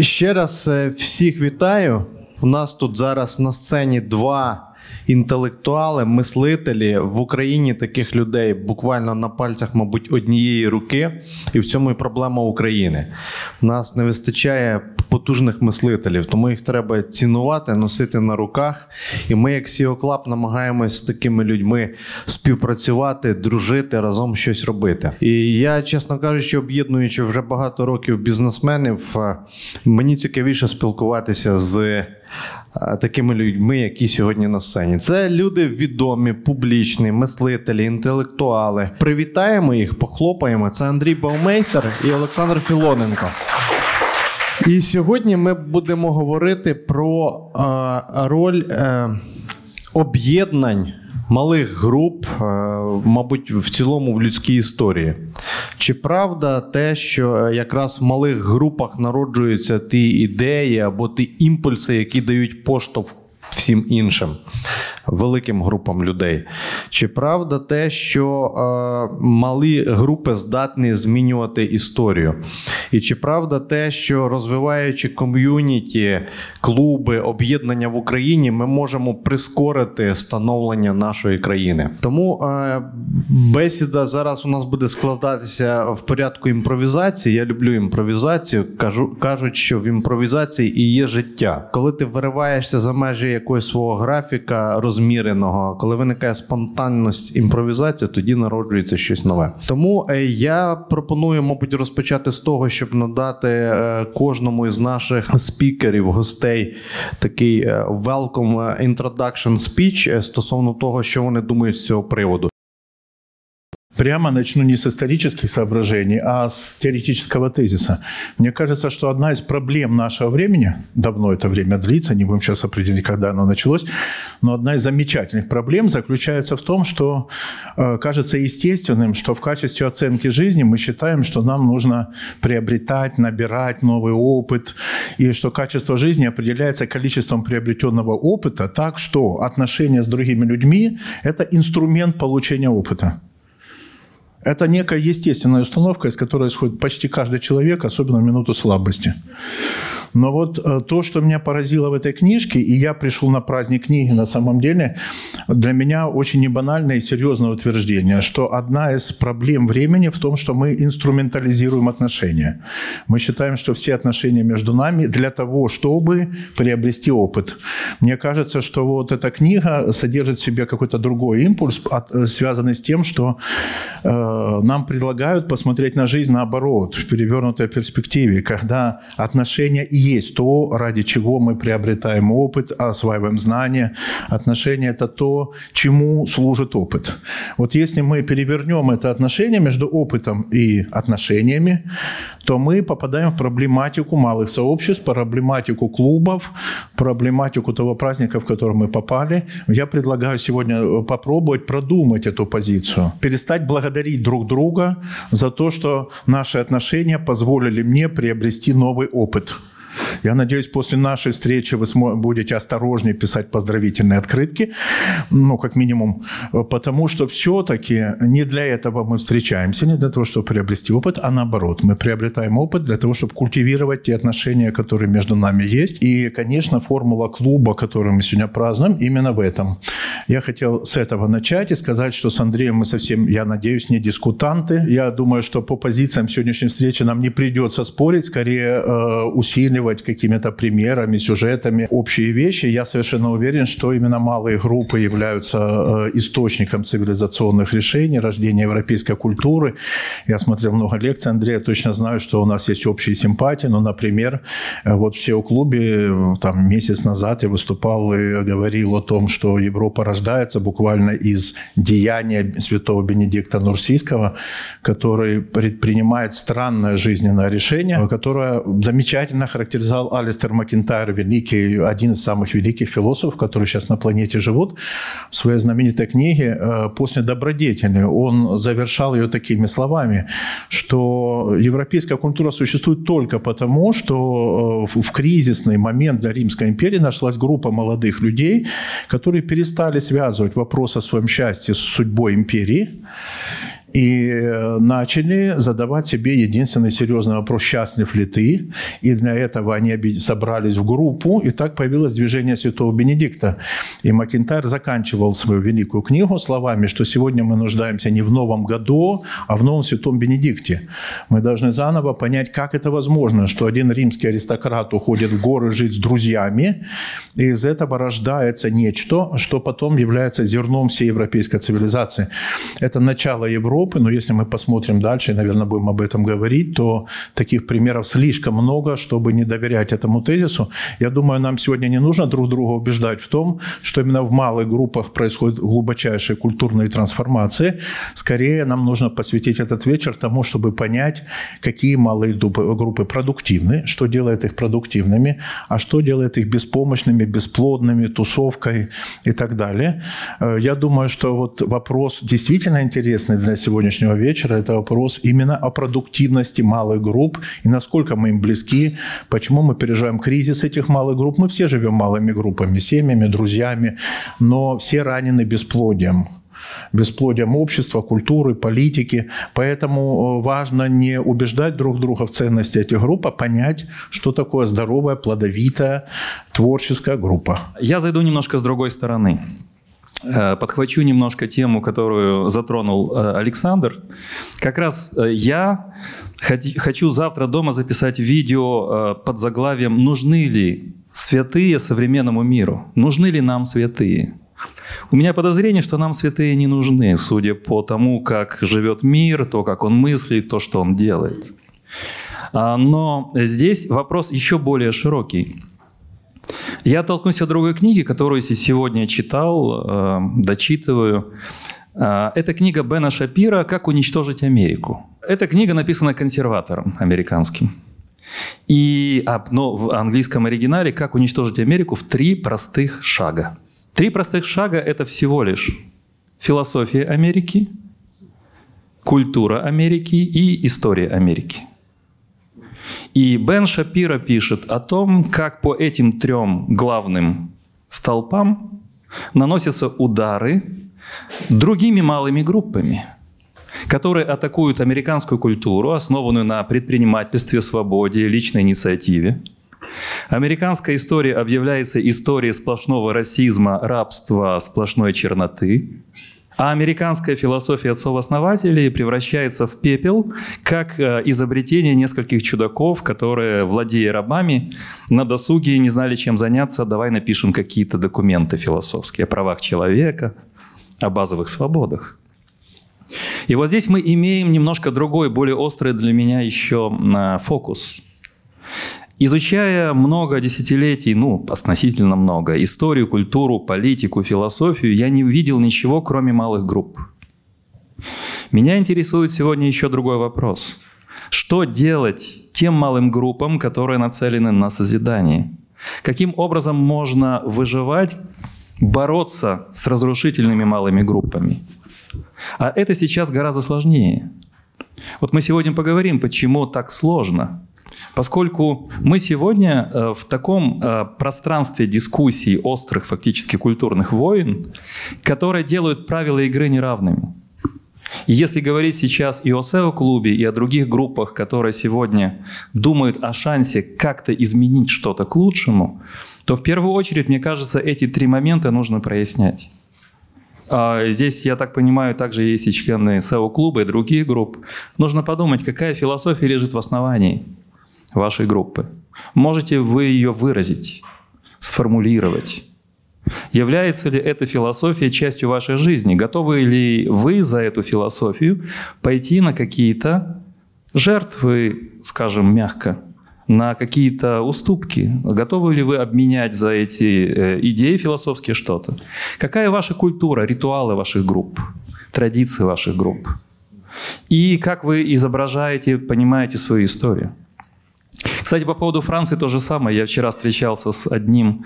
Ще раз е, всіх вітаю. У нас тут зараз на сцені два інтелектуали, мислителі в Україні таких людей буквально на пальцях, мабуть, однієї руки, і в цьому і проблема України. Нас не вистачає потужних мислителів, тому їх треба цінувати, носити на руках. І ми, як Club, намагаємось з такими людьми співпрацювати, дружити, разом щось робити. І я, чесно кажучи, об'єднуючи вже багато років бізнесменів, е, мені цікавіше спілкуватися з такими людьми, які сьогодні на сцені. Це люди відомі, публічні, мислителі, інтелектуали. Привітаємо їх, похлопаємо. Це Андрій Баумейстер і Олександр Філоненко. І сьогодні ми будемо говорити про е, роль е, об'єднань малих груп, е, мабуть, в цілому в людській історії. Чи правда те, що е, якраз в малих групах народжуються ті ідеї або ті імпульси, які дають поштовх всім іншим? великим групам людей. Чи правда те, що е, малі групи здатні змінювати історію? І чи правда те, що розвиваючи ком'юніті, клуби, об'єднання в Україні, ми можемо прискорити становлення нашої країни? Тому е, бесіда зараз у нас буде складатися в порядку імпровізації. Я люблю імпровізацію. Кажу, кажуть, що в імпровізації і є життя. Коли ти вириваєшся за межі якогось свого графіка, розміреного, коли виникає спонтанність імпровізація, тоді народжується щось нове. Тому е, я пропоную, мабуть, розпочати з того, щоб надати е, кожному із наших спікерів, гостей такий е, welcome introduction speech стосовно того, що вони думають з цього приводу. Прямо начну не с исторических соображений, а с теоретического тезиса. Мне кажется, что одна из проблем нашего времени, давно это время длится, не будем сейчас определить, когда оно началось, но одна из замечательных проблем заключается в том, что э, кажется естественным, что в качестве оценки жизни мы считаем, что нам нужно приобретать, набирать новый опыт, и что качество жизни определяется количеством приобретенного опыта, так что отношения с другими людьми – это инструмент получения опыта. Это некая естественная установка, из которой исходит почти каждый человек, особенно в минуту слабости. Но вот э, то, что меня поразило в этой книжке, и я пришел на праздник книги на самом деле, для меня очень небанальное и серьезное утверждение, что одна из проблем времени в том, что мы инструментализируем отношения. Мы считаем, что все отношения между нами для того, чтобы приобрести опыт. Мне кажется, что вот эта книга содержит в себе какой-то другой импульс, э, связанный с тем, что э, нам предлагают посмотреть на жизнь наоборот, в перевернутой перспективе, когда отношения и есть то, ради чего мы приобретаем опыт, осваиваем знания. Отношения – это то, чему служит опыт. Вот если мы перевернем это отношение между опытом и отношениями, то мы попадаем в проблематику малых сообществ, проблематику клубов, проблематику того праздника, в который мы попали. Я предлагаю сегодня попробовать продумать эту позицию, перестать благодарить друг друга за то, что наши отношения позволили мне приобрести новый опыт. Я надеюсь, после нашей встречи вы будете осторожнее писать поздравительные открытки, ну, как минимум, потому что все-таки не для этого мы встречаемся, не для того, чтобы приобрести опыт, а наоборот, мы приобретаем опыт для того, чтобы культивировать те отношения, которые между нами есть. И, конечно, формула клуба, которую мы сегодня празднуем, именно в этом. Я хотел с этого начать и сказать, что с Андреем мы совсем, я надеюсь, не дискутанты. Я думаю, что по позициям сегодняшней встречи нам не придется спорить, скорее э, усиливать какими-то примерами, сюжетами общие вещи. Я совершенно уверен, что именно малые группы являются э, источником цивилизационных решений, рождения европейской культуры. Я смотрел много лекций, Андрей, я точно знаю, что у нас есть общие симпатии. Ну, например, э, вот в SEO-клубе э, там месяц назад я выступал и говорил о том, что Европа рождается буквально из деяния святого Бенедикта Нурсийского, который предпринимает странное жизненное решение, которое замечательно характеризовало сказал Алистер Макинтайр, великий, один из самых великих философов, которые сейчас на планете живут, в своей знаменитой книге э, «После добродетели». Он завершал ее такими словами, что европейская культура существует только потому, что э, в кризисный момент для Римской империи нашлась группа молодых людей, которые перестали связывать вопрос о своем счастье с судьбой империи и э, начали задавать себе единственный серьезный вопрос, счастлив ли ты? И для этого они собрались в группу, и так появилось движение Святого Бенедикта. И Макентайр заканчивал свою великую книгу словами, что сегодня мы нуждаемся не в новом году, а в новом Святом Бенедикте. Мы должны заново понять, как это возможно, что один римский аристократ уходит в горы жить с друзьями, и из этого рождается нечто, что потом является зерном всей европейской цивилизации. Это начало Европы, но если мы посмотрим дальше, и, наверное, будем об этом говорить, то таких примеров слишком много, чтобы не доверять этому тезису. Я думаю, нам сегодня не нужно друг друга убеждать в том, что именно в малых группах происходят глубочайшие культурные трансформации. Скорее, нам нужно посвятить этот вечер тому, чтобы понять, какие малые группы продуктивны, что делает их продуктивными, а что делает их беспомощными, бесплодными, тусовкой и так далее. Э, я думаю, что вот вопрос действительно интересный для сегодняшнего вечера, это вопрос именно о продуктивности малых групп и насколько мы им близки, почему мы переживаем кризис этих малых групп. Мы все живем малыми группами, семьями, друзьями, но все ранены бесплодием бесплодием общества, культуры, политики. Поэтому э, важно не убеждать друг друга в ценности этих групп, а понять, что такое здоровая, плодовитая, творческая группа. Я зайду немножко с другой стороны. Э, подхвачу немножко тему, которую затронул э, Александр. Как раз я хочу завтра дома записать видео под заглавием «Нужны ли святые современному миру? Нужны ли нам святые?» У меня подозрение, что нам святые не нужны, судя по тому, как живет мир, то, как он мыслит, то, что он делает. А, но здесь вопрос еще более широкий. Я оттолкнусь от другой книги, которую сегодня читал, э, дочитываю. А, это книга Бена Шапира «Как уничтожить Америку». Эта книга написана консерватором американским. И, а, но в английском оригинале «Как уничтожить Америку» в три простых шага – Три простых шага – это всего лишь философия Америки, культура Америки и история Америки. И Бен Шапира пишет о том, как по этим трем главным столпам наносятся удары другими малыми группами, которые атакуют американскую культуру, основанную на предпринимательстве, свободе, личной инициативе – Американская история объявляется историей сплошного расизма, рабства, сплошной черноты. А американская философия отцов-основателей превращается в пепел, как э, изобретение нескольких чудаков, которые, владея рабами, на досуге не знали, чем заняться. Давай напишем какие-то документы философские о правах человека, о базовых свободах. И вот здесь мы имеем немножко другой, более острый для меня еще э, фокус. Изучая много десятилетий, ну, относительно много, историю, культуру, политику, философию, я не увидел ничего, кроме малых групп. Меня интересует сегодня еще другой вопрос. Что делать тем малым группам, которые нацелены на созидание? Каким образом можно выживать, бороться с разрушительными малыми группами? А это сейчас гораздо сложнее. Вот мы сегодня поговорим, почему так сложно. Поскольку мы сегодня э, в таком э, пространстве дискуссий острых фактически культурных войн, которые делают правила игры неравными. И если говорить сейчас и о SEO-клубе, и о других группах, которые сегодня думают о шансе как-то изменить что-то к лучшему, то в первую очередь, мне кажется, эти три момента нужно прояснять. А здесь, я так понимаю, также есть и члены SEO-клуба и других групп. Нужно подумать, какая философия лежит в основании – вашей группы. Можете вы ее выразить, сформулировать. Является ли эта философия частью вашей жизни? Готовы ли вы за эту философию пойти на какие-то жертвы, скажем мягко, на какие-то уступки? Готовы ли вы обменять за эти э, идеи философские что-то? Какая ваша культура, ритуалы ваших групп, традиции ваших групп? И как вы изображаете, понимаете свою историю? Кстати, по поводу Франции то же самое. Я вчера встречался с одним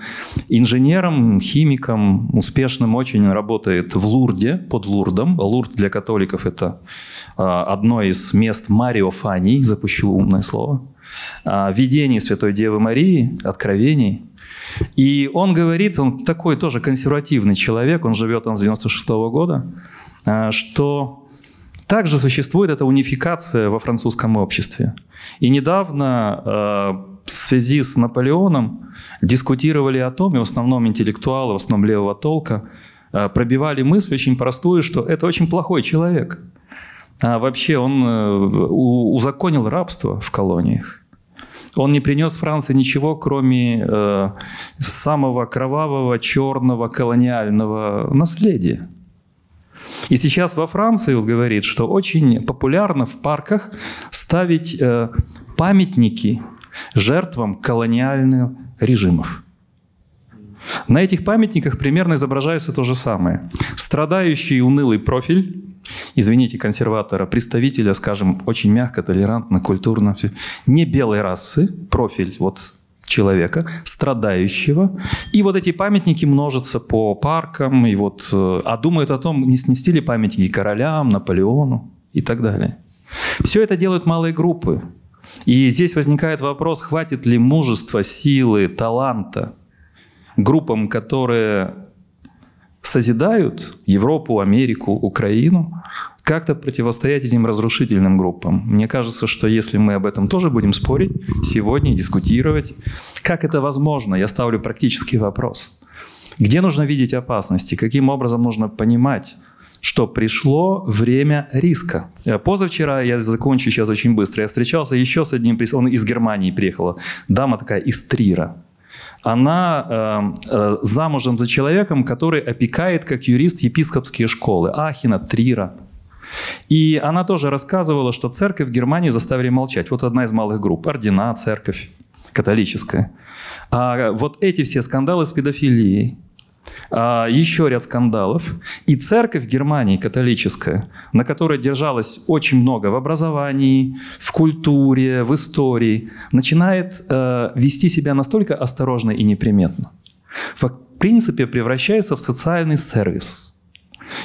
инженером, химиком, успешным очень, работает в Лурде, под Лурдом. Лурд для католиков – это а, одно из мест Мариофании, запущу умное слово, а, видений Святой Девы Марии, откровений. И он говорит, он такой тоже консервативный человек, он живет там с 96 -го года, а, что Также существует эта унификация во французском обществе. И недавно э, в связи с Наполеоном дискутировали о том, и в основном интеллектуалы, в основном левого толка, э, пробивали мысль очень простую, что это очень плохой человек. А вообще он э, узаконил рабство в колониях. Он не принес Франции ничего, кроме самого кровавого, черного, колониального наследия. И сейчас во Франции вот говорит, что очень популярно в парках ставить э, памятники жертвам колониальных режимов. На этих памятниках примерно изображается то же самое. Страдающий унылый профиль, извините, консерватора, представителя, скажем, очень мягко, толерантно, культурно, не белой расы, профиль вот человека, страдающего. И вот эти памятники множатся по паркам, и вот, э, а думают о том, не снести ли памятники королям, Наполеону и так далее. Все это делают малые группы. И здесь возникает вопрос, хватит ли мужества, силы, таланта группам, которые созидают Европу, Америку, Украину, как-то противостоять этим разрушительным группам. Мне кажется, что если мы об этом тоже будем спорить сегодня, дискутировать, как это возможно, я ставлю практический вопрос. Где нужно видеть опасности? Каким образом нужно понимать, что пришло время риска. Э, позавчера, я закончу сейчас очень быстро, я встречался еще с одним, он из Германии приехала, дама такая из Трира. Она э, э, замужем за человеком, который опекает как юрист епископские школы Ахина, Трира. И она тоже рассказывала, что церковь в Германии заставили молчать. Вот одна из малых групп. Ордена, церковь католическая. А вот эти все скандалы с педофилией, а, еще ряд скандалов. И церковь Германии католическая, на которой держалось очень много в образовании, в культуре, в истории, начинает э, вести себя настолько осторожно и неприметно. В принципе, превращается в социальный сервис –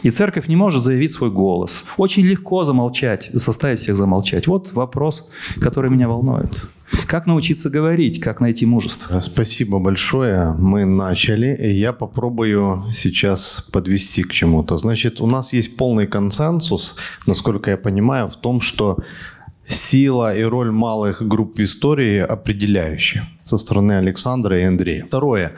и церковь не может заявить свой голос. Очень легко замолчать, заставить всех замолчать. Вот вопрос, который меня волнует. Как научиться говорить, как найти мужество? Спасибо большое. Мы начали, и я попробую сейчас подвести к чему-то. Значит, у нас есть полный консенсус, насколько я понимаю, в том, что сила и роль малых групп в истории определяющие со стороны Александра и Андрея. Второе.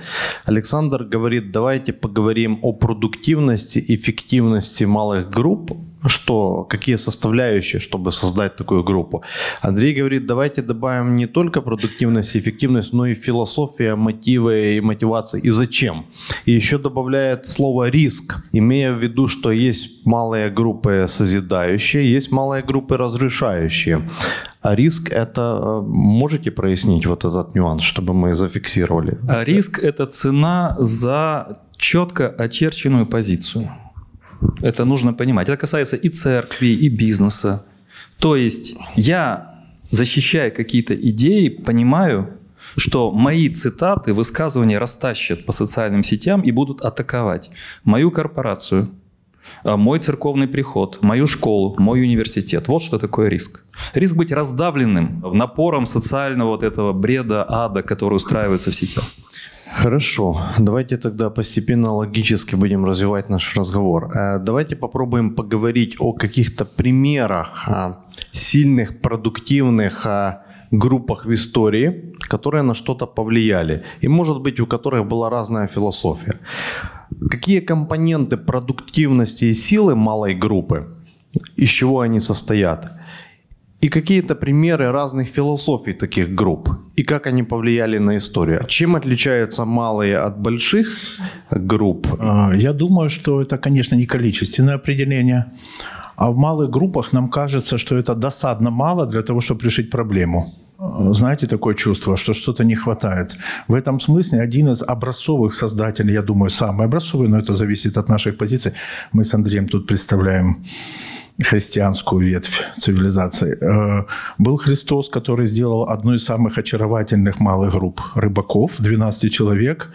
Александр говорит, давайте поговорим о продуктивности, эффективности малых групп, что, какие составляющие, чтобы создать такую группу. Андрей говорит, давайте добавим не только продуктивность и эффективность, но и философия, мотивы и мотивация. И зачем? И еще добавляет слово риск, имея в виду, что есть малые группы созидающие, есть малые группы разрушающие. А риск это э, можете прояснить вот этот нюанс, чтобы мы зафиксировали? А риск это цена за четко очерченную позицию. Это нужно понимать. Это касается и церкви, и бизнеса. То есть я, защищая какие-то идеи, понимаю, что мои цитаты, высказывания растащат по социальным сетям и будут атаковать мою корпорацию, а, мой церковный приход, мою школу, мой университет. Вот что такое риск. Риск быть раздавленным напором социального вот этого бреда, ада, который устраивается в сетях. Хорошо, давайте тогда постепенно логически будем развивать наш разговор. Э, давайте попробуем поговорить о каких-то примерах а, сильных, продуктивных а, группах в истории, которые на что-то повлияли, и, может быть, у которых была разная философия. Какие компоненты продуктивности и силы малой группы, из чего они состоят? И какие-то примеры разных философий таких групп, и как они повлияли на историю. Чем отличаются малые от больших групп? А, я думаю, что это, конечно, не количественное определение, а в малых группах нам кажется, что это досадно мало для того, чтобы решить проблему знаете, такое чувство, что что-то не хватает. В этом смысле один из образцовых создателей, я думаю, самый образцовый, но это зависит от наших позиций. Мы с Андреем тут представляем христианскую ветвь цивилизации. Э, был Христос, который сделал одну из самых очаровательных малых групп рыбаков, 12 человек.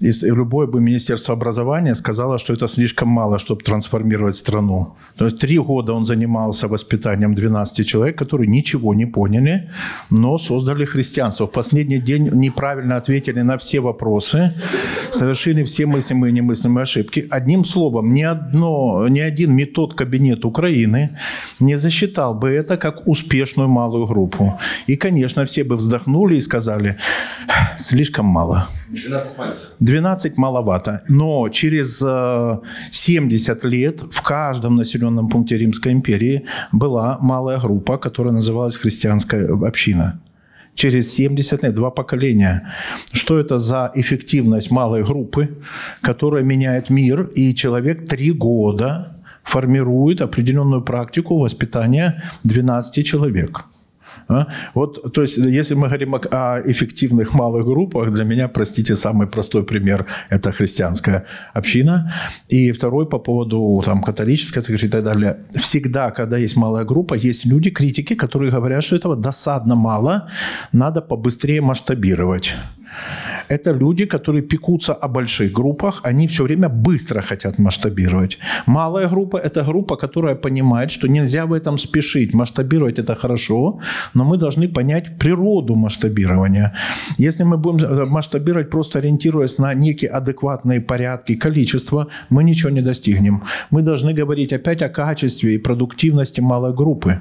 И любое бы Министерство образования сказало, что это слишком мало, чтобы трансформировать страну. То есть три года он занимался воспитанием 12 человек, которые ничего не поняли, но создали христианство. В последний день неправильно ответили на все вопросы, совершили все мыслимые и немыслимые ошибки. Одним словом, ни, одно, ни один метод кабинет Украины Украины не засчитал бы это как успешную малую группу. И, конечно, все бы вздохнули и сказали, слишком мало. 12 маленьких. 12 маловато. Но через 70 э, лет в каждом населенном пункте Римской империи была малая группа, которая называлась христианская община через 70 лет, два поколения. Что это за эффективность малой группы, которая меняет мир, и человек три года формирует определенную практику воспитания 12 человек. А? Вот, то есть, если мы говорим о, эффективных малых группах, для меня, простите, самый простой пример – это христианская община. И второй по поводу там, католической и так далее. Всегда, когда есть малая группа, есть люди, критики, которые говорят, что этого досадно мало, надо побыстрее масштабировать. Это люди, которые пекутся о больших группах, они все время быстро хотят масштабировать. Малая группа – это группа, которая понимает, что нельзя в этом спешить. Масштабировать – это хорошо, но мы должны понять природу масштабирования. Если мы будем масштабировать, просто ориентируясь на некие адекватные порядки, количество, мы ничего не достигнем. Мы должны говорить опять о качестве и продуктивности малой группы.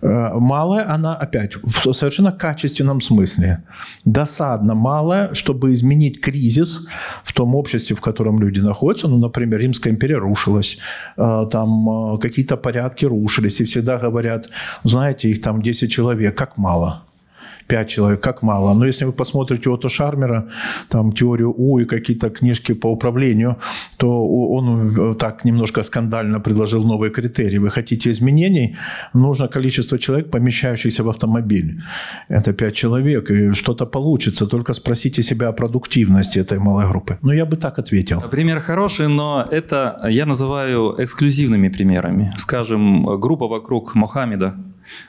Э, малая, она опять в совершенно качественном смысле. Досадно малая, чтобы изменить кризис в том обществе, в котором люди находятся. Ну, например, Римская империя рушилась, э, там э, какие-то порядки рушились, и всегда говорят, знаете, их там 10 человек, как мало. 5 человек, как мало. Но если вы посмотрите Ото Шармера, там теорию У и какие-то книжки по управлению, то он э, так немножко скандально предложил новые критерии. Вы хотите изменений, нужно количество человек, помещающихся в автомобиль. Это 5 человек, и что-то получится. Только спросите себя о продуктивности этой малой группы. Ну, я бы так ответил. Пример хороший, но это я называю эксклюзивными примерами. Скажем, группа вокруг Мохаммеда,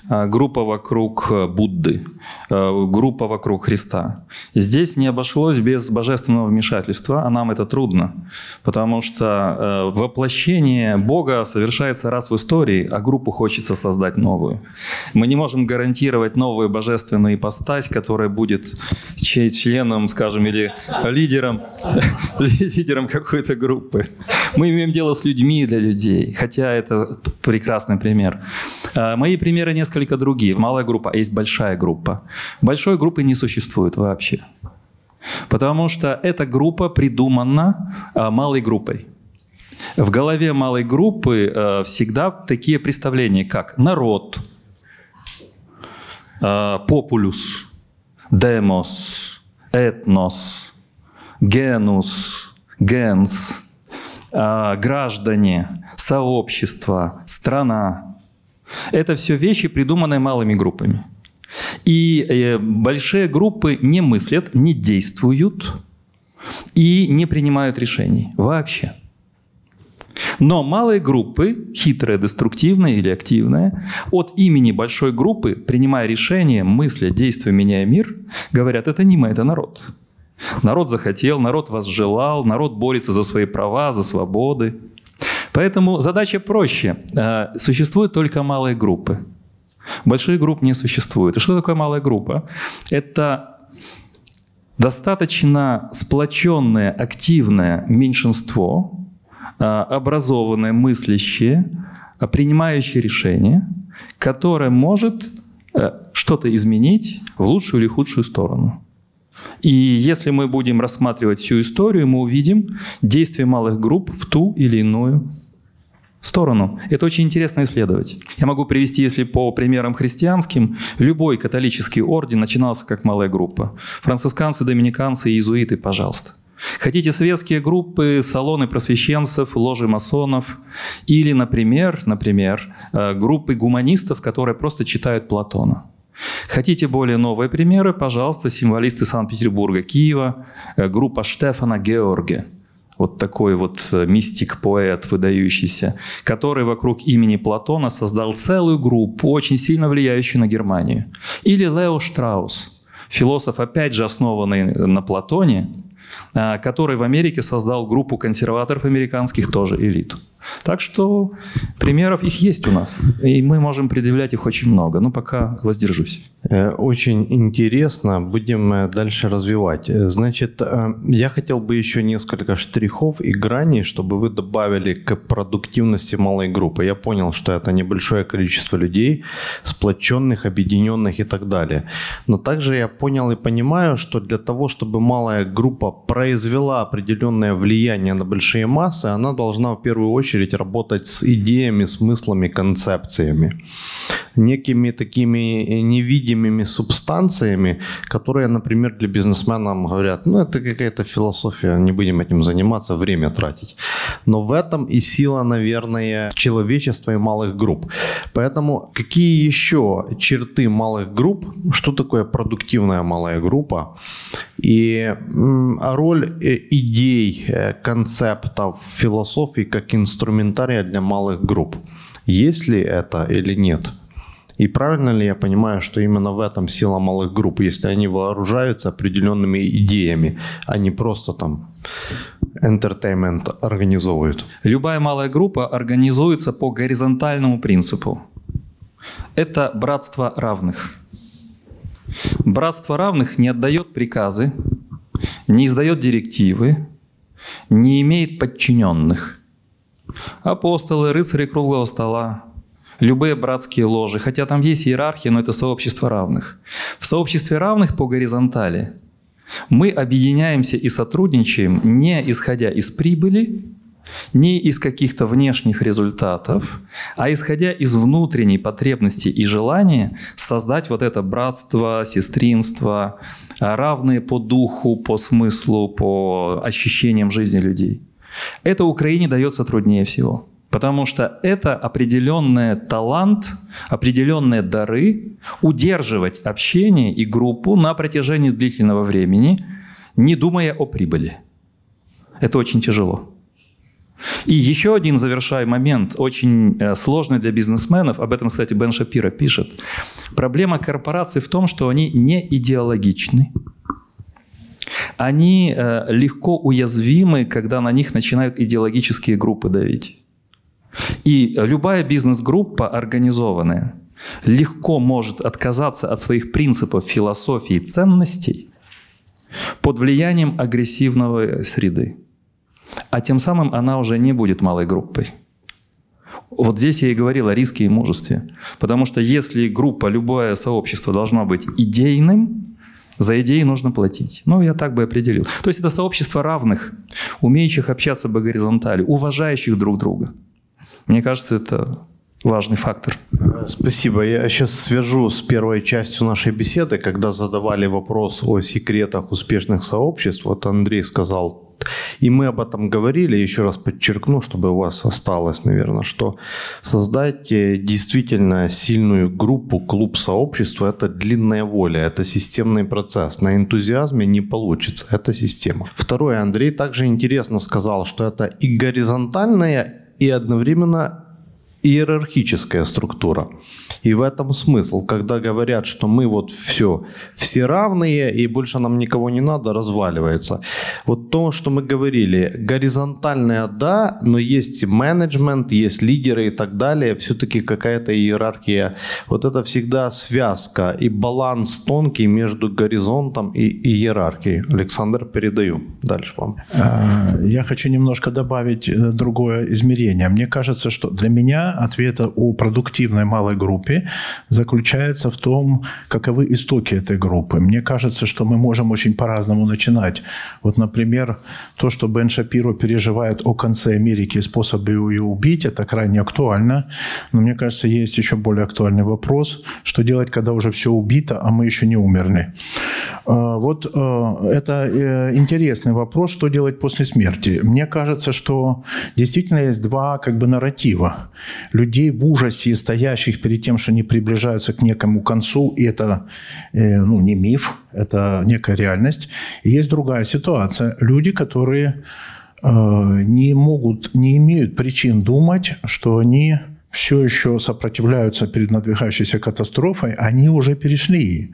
группа вокруг э, Будды, э, группа вокруг Христа. Здесь не обошлось без божественного вмешательства, а нам это трудно, потому что э, воплощение Бога совершается раз в истории, а группу хочется создать новую. Мы не можем гарантировать новую божественную ипостась, которая будет членом, скажем, или лидером, лидером какой-то группы. Мы имеем дело с людьми для людей, хотя это прекрасный пример. Мои примеры несколько другие. Малая группа, а есть большая группа. Большой группы не существует вообще. Потому что эта группа придумана а, малой группой. В голове малой группы а, всегда такие представления, как народ, популюс, демос, этнос, генус, генс, граждане, сообщество, страна. Это все вещи, придуманные малыми группами. И э, большие группы не мыслят, не действуют и не принимают решений вообще. Но малые группы, хитрые, деструктивные или активные, от имени большой группы, принимая решения, мысля, действия, меняя мир, говорят, это не мы, это народ. Народ захотел, народ возжелал, народ борется за свои права, за свободы. Поэтому задача проще. Э, существуют только малые группы. Больших групп не существует. И что такое малая группа? Это достаточно сплоченное, активное меньшинство, э, образованное, мыслящее, э, принимающее решения, которое может что-то изменить в лучшую или худшую сторону. И если мы будем рассматривать всю историю, мы увидим действие малых групп в ту или иную сторону. Это очень интересно исследовать. Я могу привести, если по примерам христианским, любой католический орден начинался как малая группа. Францисканцы, доминиканцы, иезуиты, пожалуйста. Хотите светские группы, салоны просвещенцев, ложи масонов или, например, например, э, группы гуманистов, которые просто читают Платона. Хотите более новые примеры? Пожалуйста, символисты Санкт-Петербурга, Киева, э, группа Штефана Георге – вот такой вот э, мистик-поэт выдающийся, который вокруг имени Платона создал целую группу, очень сильно влияющую на Германию. Или Лео Штраус, философ, опять же основанный на Платоне, а, который в Америке создал группу консерваторов американских, тоже элиту. Так что примеров их есть у нас, и мы можем предъявлять их очень много, но пока воздержусь. Э, очень интересно, будем э, дальше развивать. Э, значит, я хотел бы еще несколько штрихов и граней, чтобы вы добавили к продуктивности малой группы. Я понял, что это небольшое количество людей, сплоченных, объединенных и так далее. Но также я понял и понимаю, что для того, чтобы малая группа произвела определенное влияние на большие массы, она должна в первую очередь работать с идеями, смыслами, концепциями. Некими такими невидимыми субстанциями, которые, например, для бизнесменов говорят, ну это какая-то философия, не будем этим заниматься, время тратить. Но в этом и сила, наверное, человечества и малых групп. Поэтому какие еще черты малых групп, что такое продуктивная малая группа, и роль э, идей, э, концептов, философии как инструментария для малых групп. Есть ли это или нет? И правильно ли я понимаю, что именно в этом сила малых групп, если они вооружаются определенными идеями, а не просто там entertainment организовывают? Любая малая группа организуется по горизонтальному принципу. Это братство равных. Братство равных не отдает приказы, не издает директивы, не имеет подчиненных. Апостолы, рыцари круглого стола, любые братские ложи, хотя там есть иерархия, но это сообщество равных. В сообществе равных по горизонтали мы объединяемся и сотрудничаем не исходя из прибыли, не из каких-то внешних результатов, а исходя из внутренней потребности и желания создать вот это братство, сестринство, равные по духу, по смыслу, по ощущениям жизни людей. Это Украине дается труднее всего. Потому что это определенный талант, определенные дары удерживать общение и группу на протяжении длительного времени, не думая о прибыли. Это очень тяжело. И еще один завершая момент, очень э, сложный для бизнесменов, об этом, кстати, Бен Шапира пишет. Проблема корпораций в том, что они не идеологичны. Они э, легко уязвимы, когда на них начинают идеологические группы давить. И любая бизнес-группа организованная легко может отказаться от своих принципов, философии, ценностей под влиянием агрессивной среды. А тем самым она уже не будет малой группой. Вот здесь я и говорил о риске и мужестве. Потому что если группа, любое сообщество должно быть идейным, за идеи нужно платить. Ну, я так бы определил. То есть это сообщество равных, умеющих общаться по горизонтали, уважающих друг друга. Мне кажется, это важный фактор. Спасибо. Я сейчас свяжу с первой частью нашей беседы, когда задавали вопрос о секретах успешных сообществ. Вот Андрей сказал и мы об этом говорили, еще раз подчеркну, чтобы у вас осталось, наверное, что создать э, действительно сильную группу, клуб сообщества – это длинная воля, это системный процесс. На энтузиазме не получится, это система. Второе, Андрей также интересно сказал, что это и горизонтальная, и одновременно иерархическая структура. И в этом смысл, когда говорят, что мы вот все, все равные и больше нам никого не надо, разваливается. Вот то, что мы говорили, горизонтальное да, но есть менеджмент, есть лидеры и так далее, все-таки какая-то иерархия. Вот это всегда связка и баланс тонкий между горизонтом и иерархией. Александр, передаю дальше вам. А, я хочу немножко добавить э, другое измерение. Мне кажется, что для меня ответа о продуктивной малой группе заключается в том, каковы истоки этой группы. Мне кажется, что мы можем очень по-разному начинать. Вот, например, то, что Бен Шапиро переживает о конце Америки и способе ее убить, это крайне актуально. Но мне кажется, есть еще более актуальный вопрос, что делать, когда уже все убито, а мы еще не умерли. А, вот а, это э, интересный вопрос, что делать после смерти. Мне кажется, что действительно есть два как бы нарратива людей в ужасе, стоящих перед тем, что они приближаются к некому концу, и это э, ну, не миф, это некая реальность. И есть другая ситуация. Люди, которые э, не могут, не имеют причин думать, что они все еще сопротивляются перед надвигающейся катастрофой, они уже перешли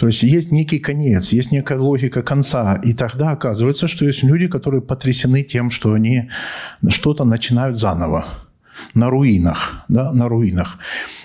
То есть есть некий конец, есть некая логика конца. И тогда оказывается, что есть люди, которые потрясены тем, что они что-то начинают заново на руинах, да, на руинах.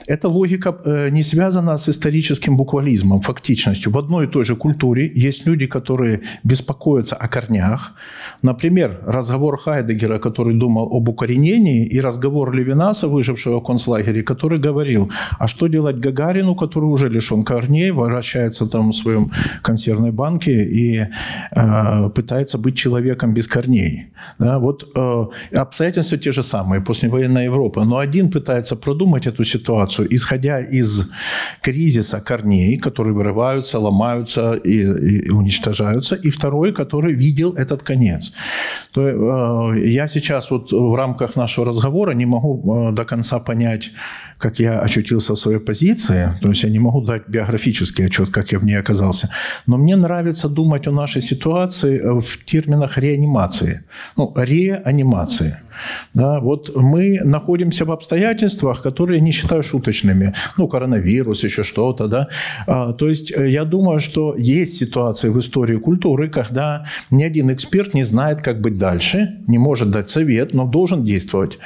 Эта логика э, не связана с историческим буквализмом, фактичностью. В одной и той же культуре есть люди, которые беспокоятся о корнях. Например, разговор Хайдегера, который думал об укоренении, и разговор Левинаса, выжившего в концлагере, который говорил, а что делать Гагарину, который уже лишен корней, вращается там в своем консервной банке и э, пытается быть человеком без корней. Да, вот э, обстоятельства те же самые, послевоенная Европа. Но один пытается продумать эту ситуацию, ситуацию, исходя из кризиса корней, которые вырываются, ломаются и, и уничтожаются, и второй, который видел этот конец. То, э, я сейчас вот в рамках нашего разговора не могу э, до конца понять, как я очутился в своей позиции, то есть я не могу дать биографический отчет, как я в ней оказался, но мне нравится думать о нашей ситуации в терминах реанимации, ну, реанимации. Да, вот мы находимся в обстоятельствах, которые не считаю шуточными. Ну, коронавирус, еще что-то, да. А, то есть э, я думаю, что есть ситуации в истории культуры, когда ни один эксперт не знает, как быть дальше, не может дать совет, но должен действовать.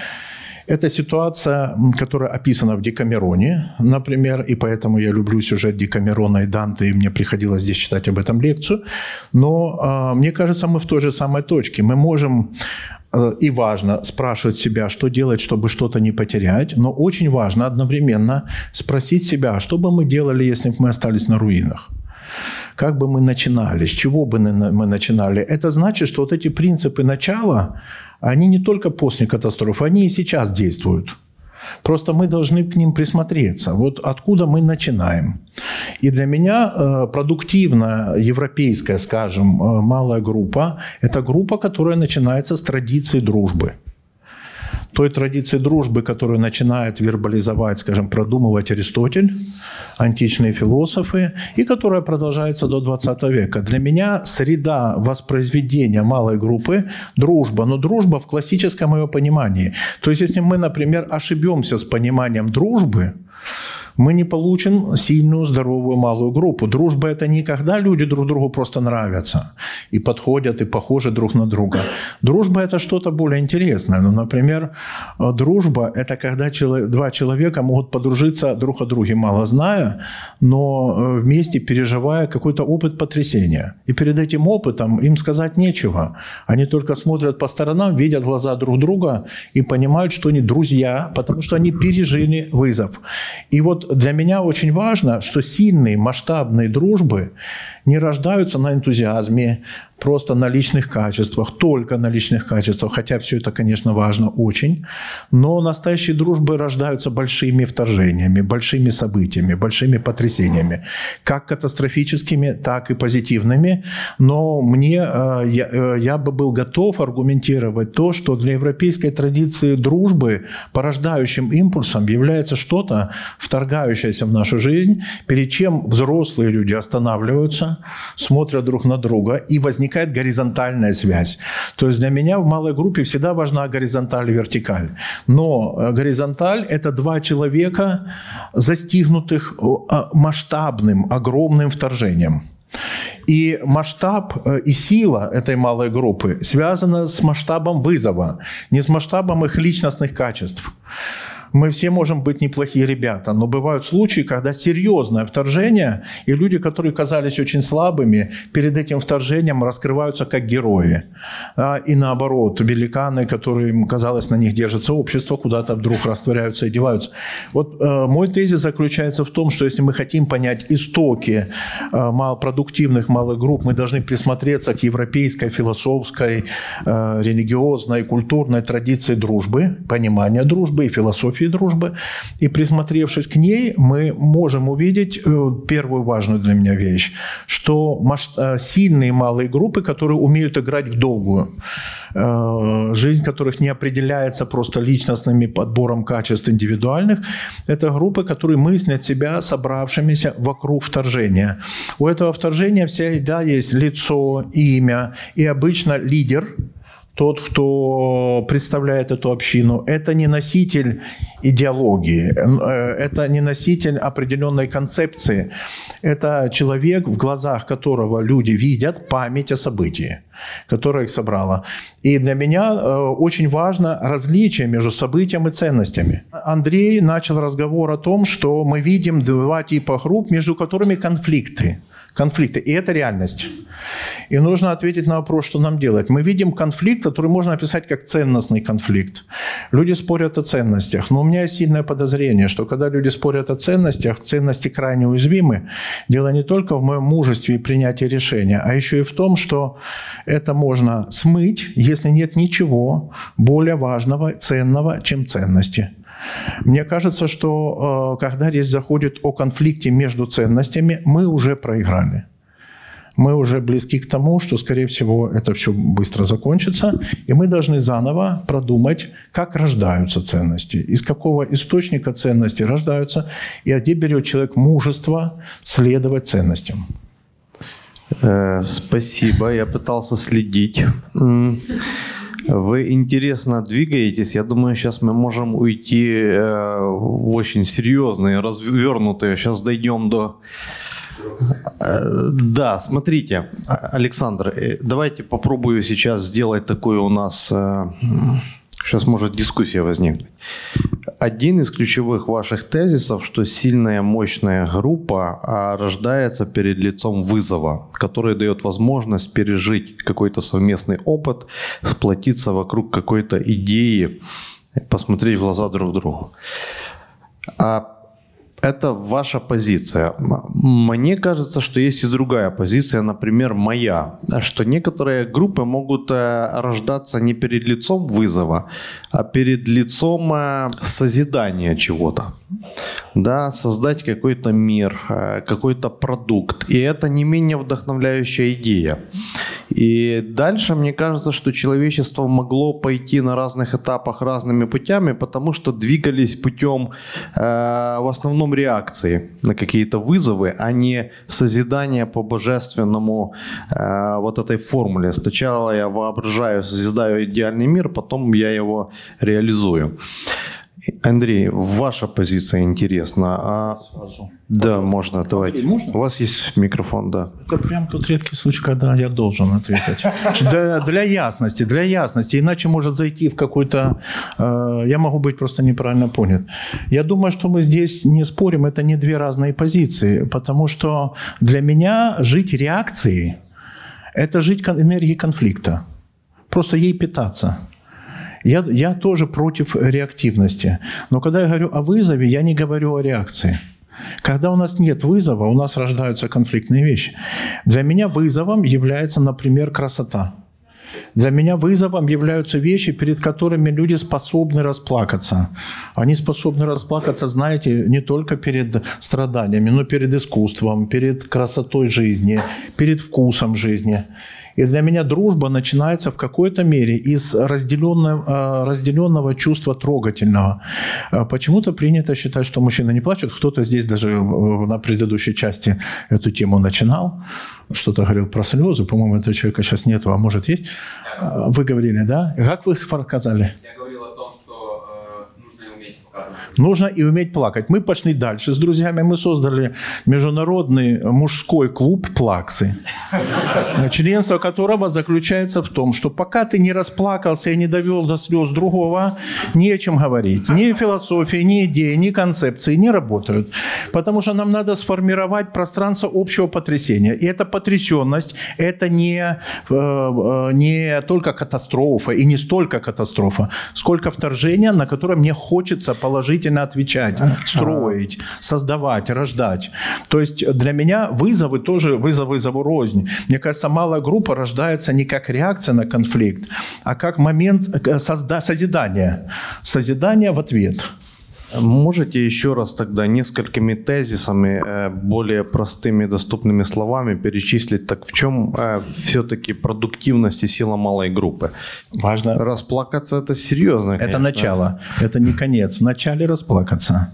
Это ситуация, которая описана в Декамероне, например, и поэтому я люблю сюжет Декамерона и Данте, и мне приходилось здесь читать об этом лекцию. Но э, мне кажется, мы в той же самой точке. Мы можем Э, и важно спрашивать себя, что делать, чтобы что-то не потерять, но очень важно одновременно спросить себя, а что бы мы делали, если бы мы остались на руинах? Как бы мы начинали, с чего бы мы начинали? Это значит, что вот эти принципы начала, они не только после катастрофы, они и сейчас действуют. Просто мы должны к ним присмотреться. Вот откуда мы начинаем. И для меня э, продуктивная европейская, скажем, э, малая группа – это группа, которая начинается с традиции дружбы – той традиции дружбы, которую начинает вербализовать, скажем, продумывать Аристотель, античные философы, и которая продолжается до 20 века. Для меня среда воспроизведения малой группы – дружба, но дружба в классическом ее понимании. То есть, если мы, например, ошибемся с пониманием дружбы, мы не получим сильную, здоровую малую группу. Дружба – это не когда люди друг другу просто нравятся и подходят, и похожи друг на друга. Дружба – это что-то более интересное. Ну, например, дружба – это когда два человека могут подружиться друг о друге, мало зная, но э, вместе переживая какой-то опыт потрясения. И перед этим опытом им сказать нечего. Они только смотрят по сторонам, видят глаза друг друга и понимают, что они друзья, потому что они пережили вызов. И вот для меня очень важно, что сильные масштабные дружбы не рождаются на энтузиазме, просто на личных качествах, только на личных качествах, хотя все это, конечно, важно очень. Но настоящие дружбы рождаются большими вторжениями, большими событиями, большими потрясениями, как катастрофическими, так и позитивными. Но мне, э, я, э, я бы был готов аргументировать то, что для европейской традиции дружбы порождающим импульсом является что-то, вторгающееся в нашу жизнь, перед чем взрослые люди останавливаются, смотрят друг на друга и возникает горизонтальная связь. То есть для меня в малой группе всегда важна горизонталь и вертикаль. Но э, горизонталь – это два человека, застигнутых э, масштабным, огромным вторжением. И масштаб э, и сила этой малой группы связана с масштабом вызова, не с масштабом их личностных качеств мы все можем быть неплохие ребята, но бывают случаи, когда серьезное вторжение, и люди, которые казались очень слабыми, перед этим вторжением раскрываются как герои. А, и наоборот, великаны, которые, казалось, на них держится общество, куда-то вдруг растворяются и деваются. Вот э, мой тезис заключается в том, что если мы хотим понять истоки э, малопродуктивных малых групп, мы должны присмотреться к европейской, философской, э, религиозной, культурной традиции дружбы, понимания дружбы и философии философии дружбы. И присмотревшись к ней, мы можем увидеть э, первую важную для меня вещь, что э, сильные малые группы, которые умеют играть в долгую, э, жизнь которых не определяется просто личностным подбором качеств индивидуальных, это группы, которые мыслят себя собравшимися вокруг вторжения. У этого вторжения всегда есть лицо, имя и обычно лидер – тот, кто представляет эту общину, это не носитель идеологии, э, это не носитель определенной концепции. Это человек, в глазах которого люди видят память о событии, которая их собрала. И для меня э, очень важно различие между событием и ценностями. Андрей начал разговор о том, что мы видим два типа групп, между которыми конфликты конфликты. И это реальность. И нужно ответить на вопрос, что нам делать. Мы видим конфликт, который можно описать как ценностный конфликт. Люди спорят о ценностях. Но у меня есть сильное подозрение, что когда люди спорят о ценностях, ценности крайне уязвимы. Дело не только в моем мужестве и принятии решения, а еще и в том, что это можно смыть, если нет ничего более важного, ценного, чем ценности. Мне кажется, что э, когда речь заходит о конфликте между ценностями, мы уже проиграли. Мы уже близки к тому, что, скорее всего, это все быстро закончится, и мы должны заново продумать, как рождаются ценности, из какого источника ценности рождаются, и где берет человек мужество следовать ценностям. Э, спасибо, я пытался следить. Вы интересно двигаетесь. Я думаю, сейчас мы можем уйти э, в очень серьезные, развернутые. Сейчас дойдем до... Э, да, смотрите, Александр, э, давайте попробую сейчас сделать такую у нас... Сейчас может дискуссия возникнуть один из ключевых ваших тезисов, что сильная, мощная группа а, рождается перед лицом вызова, который дает возможность пережить какой-то совместный опыт, сплотиться вокруг какой-то идеи, посмотреть в глаза друг другу. А это ваша позиция. Мне кажется, что есть и другая позиция, например, моя, что некоторые группы могут э, рождаться не перед лицом вызова, а перед лицом э, созидания чего-то. Да, создать какой-то мир, э, какой-то продукт. И это не менее вдохновляющая идея. И дальше мне кажется, что человечество могло пойти на разных этапах разными путями, потому что двигались путем э, в основном реакции на какие-то вызовы, а не созидания по божественному э, вот этой формуле. Сначала я воображаю, созидаю идеальный мир, потом я его реализую. Андрей, ваша позиция интересна. А... Сразу. Да, можно, давайте. Можно? У вас есть микрофон, да. Это прям тот редкий случай, когда я должен ответить. Для, для ясности, для ясности. Иначе может зайти в какой-то... Э, я могу быть просто неправильно понят. Я думаю, что мы здесь не спорим, это не две разные позиции. Потому что для меня жить реакцией – это жить энергией конфликта. Просто ей питаться. Я, я тоже против реактивности. Но когда я говорю о вызове, я не говорю о реакции. Когда у нас нет вызова, у нас рождаются конфликтные вещи. Для меня вызовом является, например, красота. Для меня вызовом являются вещи, перед которыми люди способны расплакаться. Они способны расплакаться, знаете, не только перед страданиями, но перед искусством, перед красотой жизни, перед вкусом жизни. И для меня дружба начинается в какой-то мере из разделенного, а, разделенного чувства трогательного. А почему-то принято считать, что мужчины не плачут. Кто-то здесь даже на предыдущей части эту тему начинал. Что-то говорил про слезы. По-моему, этого человека сейчас нету, а может есть. Вы говорили, да? Как вы сказали? Я что Нужно и уметь плакать. Мы пошли дальше с друзьями. Мы создали международный мужской клуб «Плаксы», членство которого заключается в том, что пока ты не расплакался и не довел до слез другого, не о чем говорить. Ни философия, ни идеи, ни концепции не работают. Потому что нам надо сформировать пространство общего потрясения. И эта потрясенность – это не, э, э, не только катастрофа и не столько катастрофа, сколько вторжение, на которое мне хочется положить действительно отвечать, строить, создавать, рождать. То есть для меня вызовы тоже вызов вызову рознь. Мне кажется, малая группа рождается не как реакция на конфликт, а как момент э, созда- созидания. Созидания в ответ. Можете еще раз тогда несколькими тезисами, э, более простыми доступными словами перечислить, так в чем э, все-таки продуктивность и сила малой группы? Важно. Расплакаться это серьезно. Это конечно. начало, это не конец. Вначале расплакаться.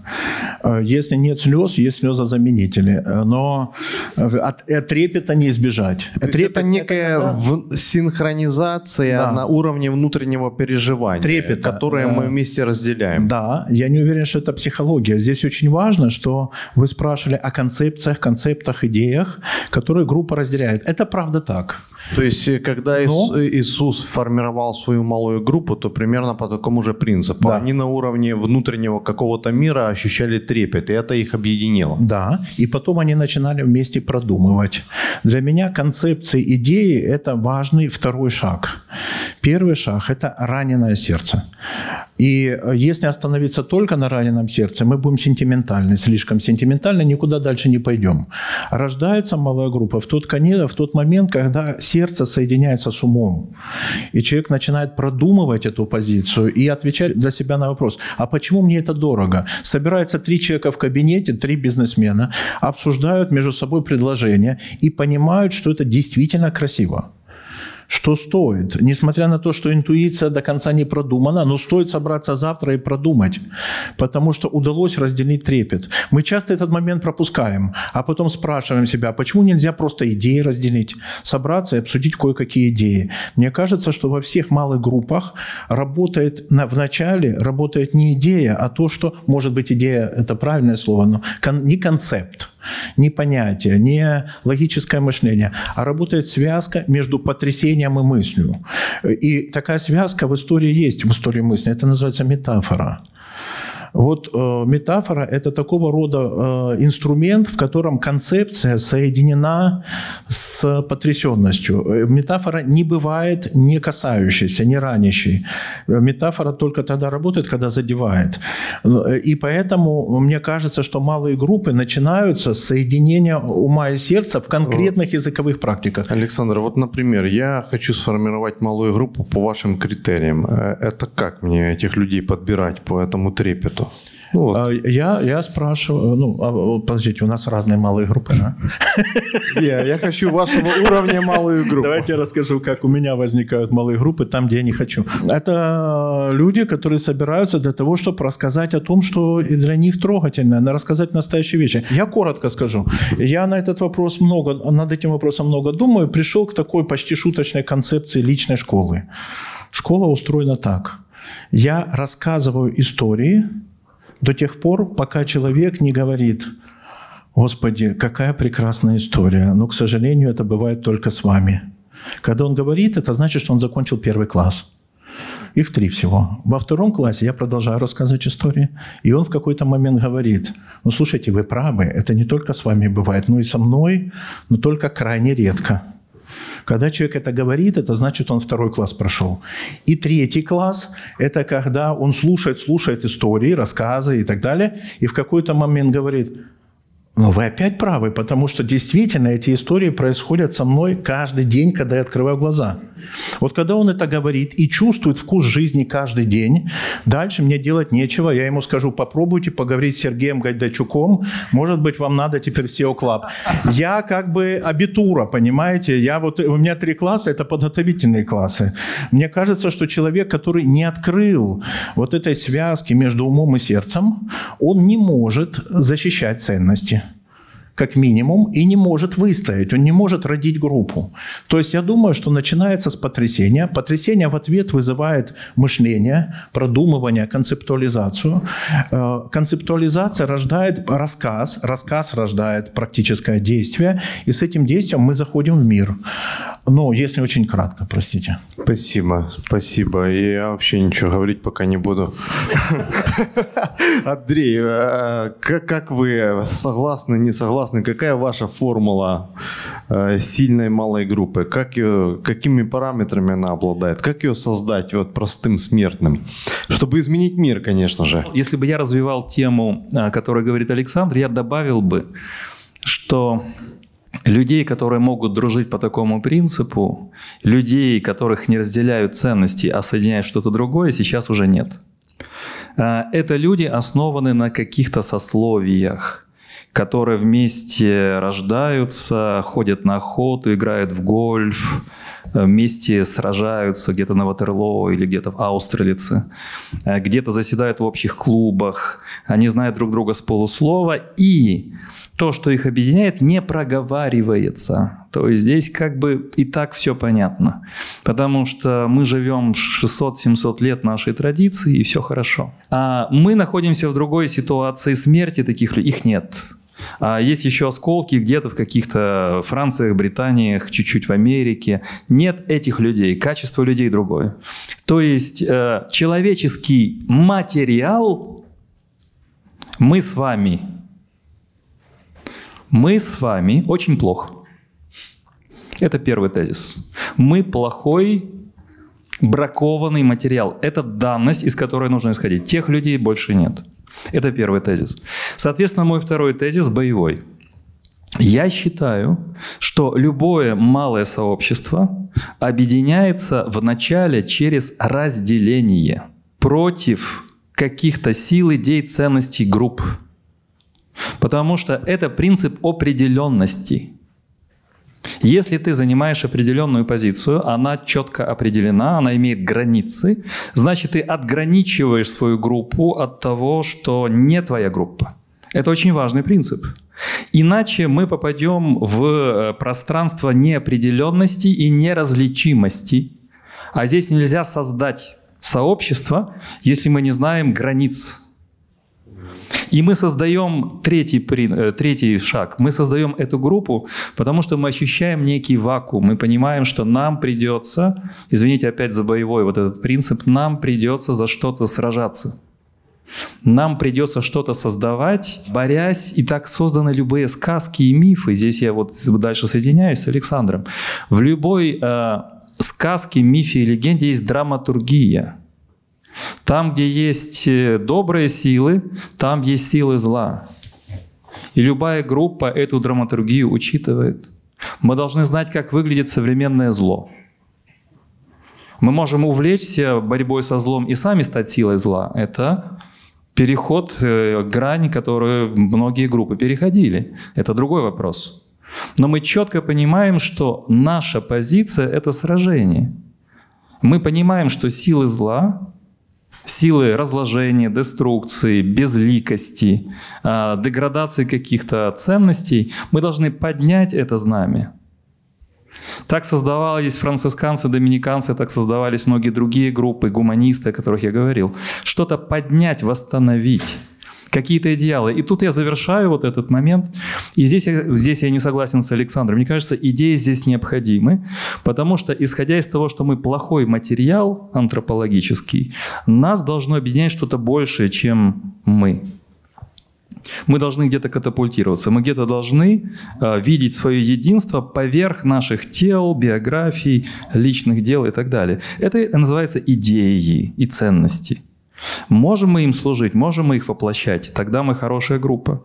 Э, Если нет слез, есть слезозаменители. Но от, от трепета не избежать. То Трепет это некая когда- в- синхронизация Да. на уровне внутреннего переживания, Трепета, которое да. мы вместе разделяем. Да, я не уверен, что это психология. Здесь очень важно, что вы спрашивали о концепциях, концептах, идеях, которые группа разделяет. Это правда так. То есть, э, когда Но- Иисус формировал свою малую группу, то примерно по такому же принципу. Да. Они на уровне внутреннего какого-то мира ощущали трепет, и это их объединило. Да, и потом они начинали вместе продумывать. Для меня концепции, идеи – это важный второй шаг. Первый шаг – это раненое сердце. И э, если остановиться только на раненом сердце, мы будем сентиментальны, слишком сентиментальны, никуда дальше не пойдем. Рождается малая группа в тот конец, в тот момент, когда сердце соединяется с умом. И человек начинает продумывать эту позицию и отвечать для себя на вопрос, а почему мне это дорого? Собираются три человека в кабинете, три бизнесмена, обсуждают между собой предложения и понимают, что это действительно красиво что стоит, несмотря на то, что интуиция до конца не продумана, но стоит собраться завтра и продумать, потому что удалось разделить трепет. Мы часто этот момент пропускаем, а потом спрашиваем себя, почему нельзя просто идеи разделить, собраться и обсудить кое-какие идеи. Мне кажется, что во всех малых группах работает на, в начале работает не идея, а то, что, может быть, идея – это правильное слово, но кон- не концепт, не понятие, не логическое мышление, а работает связка между потрясением и мыслью. И такая связка в истории есть, в истории мысли. Это называется метафора. Вот э, метафора – это такого рода э, инструмент, в котором концепция соединена с потрясенностью. Э, Метафора не бывает не касающейся, не ранящей. Э, Метафора только тогда работает, когда задевает. Э, И поэтому мне кажется, что малые группы начинаются с соединения ума и сердца в конкретных языковых практиках. Александр, вот, например, я хочу сформировать малую группу по вашим критериям. Это как мне этих людей подбирать по этому трепету? Вот, А Я, я спрашиваю, ну, а, подождите, у нас разные малые группы, да? я, я хочу вашего уровня малую группу. Давайте я расскажу, как у меня возникают малые группы там, где я не хочу. Это люди, которые собираются для того, чтобы рассказать о том, что для них трогательно, на- рассказать настоящие вещи. Я коротко скажу. Я на этот вопрос много, над этим вопросом много думаю, пришел к такой почти шуточной концепции личной школы. Школа устроена так. Я рассказываю истории до тех пор, пока человек не говорит, Господи, какая прекрасная история, но, к сожалению, это бывает только с вами. Когда он говорит, это значит, что он закончил первый класс. Их три всего. Во втором классе я продолжаю рассказывать истории, и он в какой-то момент говорит, ну, слушайте, вы правы, это не только с вами бывает, но и со мной, но только крайне редко. Когда человек это говорит, это значит, он второй класс прошел. И третий класс – это когда он слушает, слушает истории, рассказы и так далее, и в какой-то момент говорит, ну, вы опять правы, потому что действительно эти истории происходят со мной каждый день, когда я открываю глаза. Вот когда он это говорит и чувствует вкус жизни каждый день, дальше мне делать нечего. Я ему скажу, попробуйте поговорить с Сергеем Гайдачуком, может быть, вам надо теперь SEO Club. Я как бы абитура, понимаете? Я вот, у меня три класса, это подготовительные классы. Мне кажется, что человек, который не открыл вот этой связки между умом и сердцем, он не может защищать ценности как минимум, и не может выстоять, он не может родить группу. То есть я думаю, что начинается с потрясения. Потрясение в ответ вызывает мышление, продумывание, концептуализацию. Э, Концептуализация рождает рассказ, рассказ рождает практическое действие, и с этим действием мы заходим в мир. Но если очень кратко, простите. Спасибо, спасибо. И Я вообще ничего говорить пока не буду. Андрей, э, как, вы согласны, не согласны? Какая ваша формула э, сильной малой группы? Как ее, какими параметрами она обладает? Как ее создать вот простым смертным? Чтобы изменить мир, конечно же. Если бы я развивал тему, о которой говорит Александр, я добавил бы, что людей, которые могут дружить по такому принципу, людей, которых не разделяют ценности, а соединяют что-то другое, сейчас уже нет. Э, это люди основаны на каких-то сословиях, которые вместе рождаются, ходят на охоту, играют в гольф, вместе сражаются где-то на Ватерлоо или где-то в Аустерлице, э, где-то заседают в общих клубах, они знают друг друга с полуслова, и то, что их объединяет, не проговаривается. То есть здесь как бы и так все понятно. Потому что мы живем 600-700 лет нашей традиции, и все хорошо. А мы находимся в другой ситуации смерти таких людей. Их нет. А есть еще осколки где-то в каких-то Франциях, Британиях, чуть-чуть в Америке. Нет этих людей, качество людей другое. То есть э, человеческий материал мы с вами мы с вами очень плохо. Это первый тезис. Мы плохой бракованный материал. Это данность, из которой нужно исходить. Тех людей больше нет. Это первый тезис. Соответственно, мой второй тезис боевой. Я считаю, что любое малое сообщество объединяется в начале через разделение против каких-то сил, идей, ценностей групп. Потому что это принцип определенности. Если ты занимаешь определенную позицию, она четко определена, она имеет границы, значит, ты отграничиваешь свою группу от того, что не твоя группа. Это очень важный принцип. Иначе мы попадем в э, пространство неопределенности и неразличимости. А здесь нельзя создать сообщество, если мы не знаем границ и мы создаем третий, э, третий шаг. Мы создаем эту группу, потому что мы ощущаем некий вакуум. Мы понимаем, что нам придется, извините опять за боевой вот этот принцип, нам придется за что-то сражаться. Нам придется что-то создавать, борясь, и так созданы любые сказки и мифы. Здесь я вот дальше соединяюсь с Александром. В любой э, сказке, мифе и легенде есть драматургия. Там, где есть э, добрые силы, там есть силы зла. И любая группа эту драматургию учитывает. Мы должны знать, как выглядит современное зло. Мы можем увлечься борьбой со злом и сами стать силой зла. Это переход, э, грань, которую многие группы переходили. Это другой вопрос. Но мы четко понимаем, что наша позиция — это сражение. Мы понимаем, что силы зла силы разложения, деструкции, безликости, а, деградации каких-то ценностей, мы должны поднять это знамя. Так создавались францисканцы, доминиканцы, так создавались многие другие группы, гуманисты, о которых я говорил. Что-то поднять, восстановить какие-то идеалы. И тут я завершаю вот этот момент. И здесь я, здесь я не согласен с Александром. Мне кажется, идеи здесь необходимы, потому что, исходя из того, что мы плохой материал антропологический, нас должно объединять что-то большее, чем мы. Мы должны где-то катапультироваться, мы где-то должны э, видеть свое единство поверх наших тел, биографий, личных дел и так далее. Это называется идеи и ценности. Можем мы им служить, можем мы их воплощать, тогда мы хорошая группа.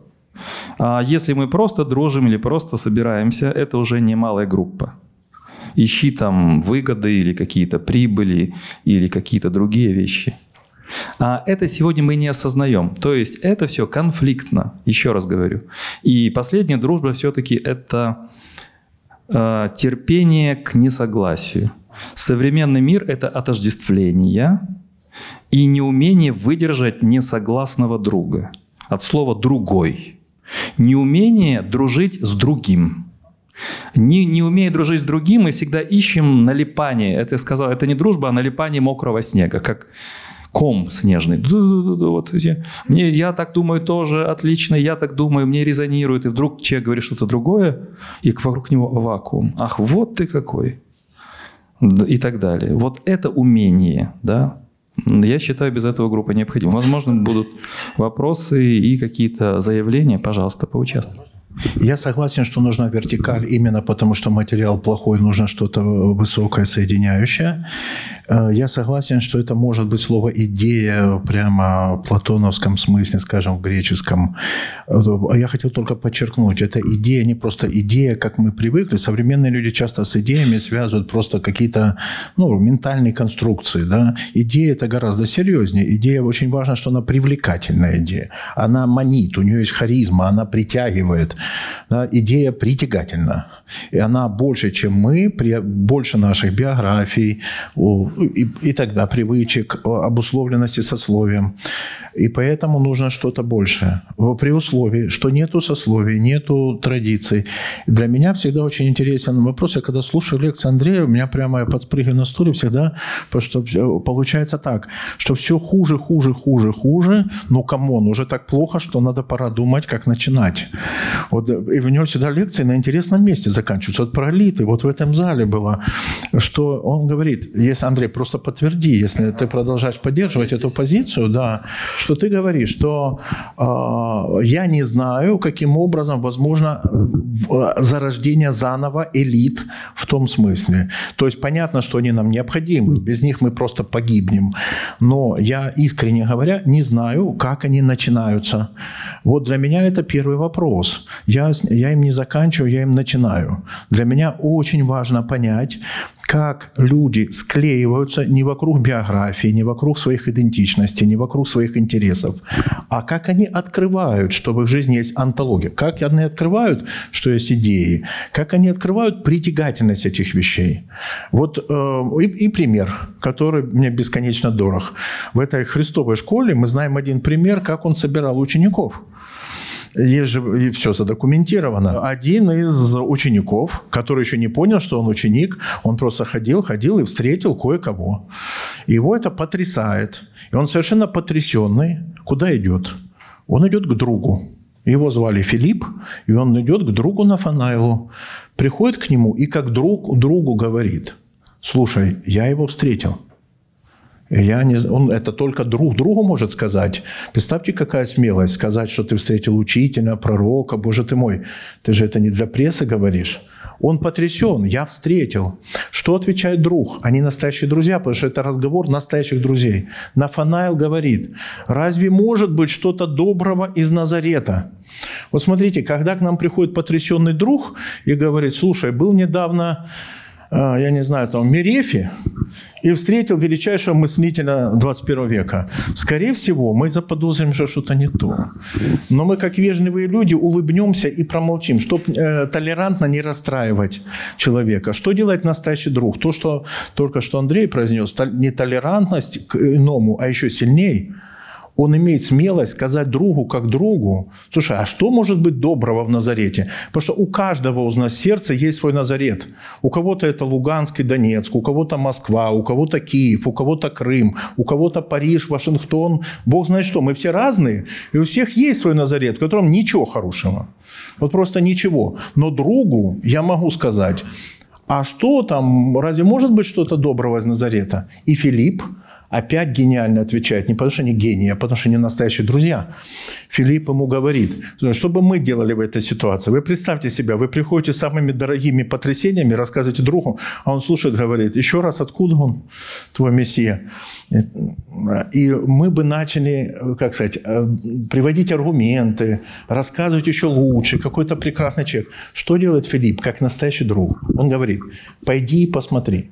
А если мы просто дружим или просто собираемся, это уже не малая группа. Ищи там выгоды или какие-то прибыли или какие-то другие вещи. А это сегодня мы не осознаем. То есть это все конфликтно, еще раз говорю. И последняя дружба все-таки это э, терпение к несогласию. Современный мир это отождествление, и неумение выдержать несогласного друга. От слова «другой». Неумение дружить с другим. Не, не умея дружить с другим, мы всегда ищем налипание. Это я сказал, это не дружба, а налипание мокрого снега, как ком снежный. Вот, мне, я так думаю тоже отлично, я так думаю, мне резонирует. И вдруг человек говорит что-то другое, и вокруг него вакуум. Ах, вот ты какой. И так далее. Вот это умение, да, я считаю, без этого группа необходима. Возможно, будут вопросы и какие-то заявления. Пожалуйста, поучаствуйте. Я согласен, что нужна вертикаль именно потому, что материал плохой, нужно что-то высокое, соединяющее. Э, я согласен, что это может быть слово «идея» прямо в платоновском смысле, скажем, в греческом. Э, я хотел только подчеркнуть, это идея не просто идея, как мы привыкли. Современные люди часто с идеями связывают просто какие-то ну, ментальные конструкции. Да? Идея – это гораздо серьезнее. Идея очень важно, что она привлекательная идея. Она манит, у нее есть харизма, она притягивает. Да? Идея притягательна. И она больше, чем мы, больше наших биографий, и, и тогда привычек, обусловленности сословием. И поэтому нужно что-то большее. При условии, что нету сословий, нету традиций. Для меня всегда очень интересен вопрос. Я когда слушаю лекции Андрея, у меня прямо я подспрыгиваю на стуле всегда, потому что получается так, что все хуже, хуже, хуже, хуже. Ну, come on, уже так плохо, что надо пора думать, как начинать. Вот, и у него всегда лекции на интересном месте заканчиваются. Вот про элиты, вот в этом зале было, что он говорит, если Андрей, просто подтверди, если ты продолжаешь поддерживать эту позицию, да, что ты говоришь, что э, я не знаю, каким образом возможно зарождение заново элит в том смысле. То есть понятно, что они нам необходимы, без них мы просто погибнем. Но я, искренне говоря, не знаю, как они начинаются. Вот для меня это первый вопрос. Я, я им не заканчиваю, я им начинаю. Для меня очень важно понять, как люди склеиваются не вокруг биографии, не вокруг своих идентичностей, не вокруг своих интересов, а как они открывают, что в их жизни есть антология, как они открывают, что есть идеи, как они открывают притягательность этих вещей. Вот э, и, и пример, который мне бесконечно дорог. В этой христовой школе мы знаем один пример, как он собирал учеников – есть же все задокументировано. Один из учеников, который еще не понял, что он ученик, он просто ходил, ходил и встретил кое-кого. Его это потрясает. И он совершенно потрясенный. Куда идет? Он идет к другу. Его звали Филипп, и он идет к другу Нафанаилу. Приходит к нему и как друг другу говорит, слушай, я его встретил. Я не, он это только друг другу может сказать. Представьте, какая смелость сказать, что ты встретил учителя, пророка, боже ты мой. Ты же это не для прессы говоришь. Он потрясен, я встретил. Что отвечает друг? Они настоящие друзья, потому что это разговор настоящих друзей. Нафанаил говорит, разве может быть что-то доброго из Назарета? Вот смотрите, когда к нам приходит потрясенный друг и говорит, слушай, был недавно я не знаю, там, Мерефи, и встретил величайшего мыслителя 21 века. Скорее всего, мы заподозрим, что что-то не то. Но мы, как вежливые люди, улыбнемся и промолчим, чтобы э, толерантно не расстраивать человека. Что делает настоящий друг? То, что только что Андрей произнес, не толерантность к иному, а еще сильнее – он имеет смелость сказать другу как другу, слушай, а что может быть доброго в Назарете? Потому что у каждого из нас сердца есть свой Назарет. У кого-то это Луганск и Донецк, у кого-то Москва, у кого-то Киев, у кого-то Крым, у кого-то Париж, Вашингтон. Бог знает что. Мы все разные, и у всех есть свой Назарет, в котором ничего хорошего. Вот просто ничего. Но другу я могу сказать, а что там, разве может быть что-то доброго из Назарета? И Филипп, опять гениально отвечает. Не потому что они гении, а потому что они настоящие друзья. Филипп ему говорит, что бы мы делали в этой ситуации? Вы представьте себя, вы приходите с самыми дорогими потрясениями, рассказываете другу, а он слушает, говорит, еще раз, откуда он, твой мессия? И мы бы начали, как сказать, э, приводить аргументы, рассказывать еще лучше, какой-то прекрасный человек. Что делает Филипп, как настоящий друг? Он говорит, пойди и посмотри.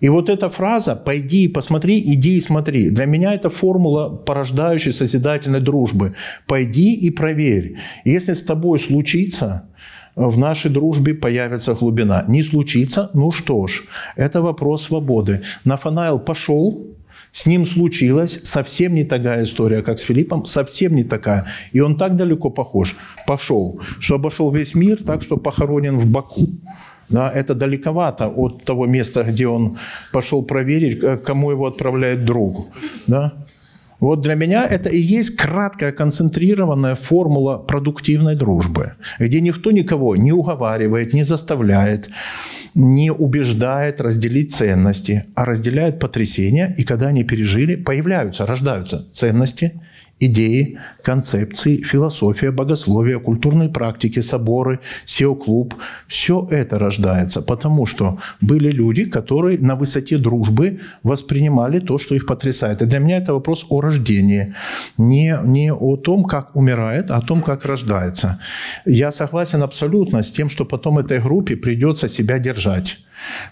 И вот эта фраза «пойди и посмотри, иди и смотри» для меня это формула порождающей созидательной дружбы. «Пойди и проверь». Если с тобой случится, в нашей дружбе появится глубина. Не случится, ну что ж, это вопрос свободы. Нафанаил пошел, с ним случилось совсем не такая история, как с Филиппом, совсем не такая. И он так далеко похож, пошел, что обошел весь мир так, что похоронен в Баку. Да, это далековато от того места, где он пошел проверить, кому его отправляет другу. Да? Вот для меня это и есть краткая, концентрированная формула продуктивной дружбы, где никто никого не уговаривает, не заставляет, не убеждает разделить ценности, а разделяет потрясения, и когда они пережили, появляются, рождаются ценности идеи, концепции, философия, богословие, культурные практики, соборы, SEO-клуб. Все это рождается, потому что были люди, которые на высоте дружбы воспринимали то, что их потрясает. И для меня это вопрос о рождении. Не, не о том, как умирает, а о том, как рождается. Я согласен абсолютно с тем, что потом этой группе придется себя держать.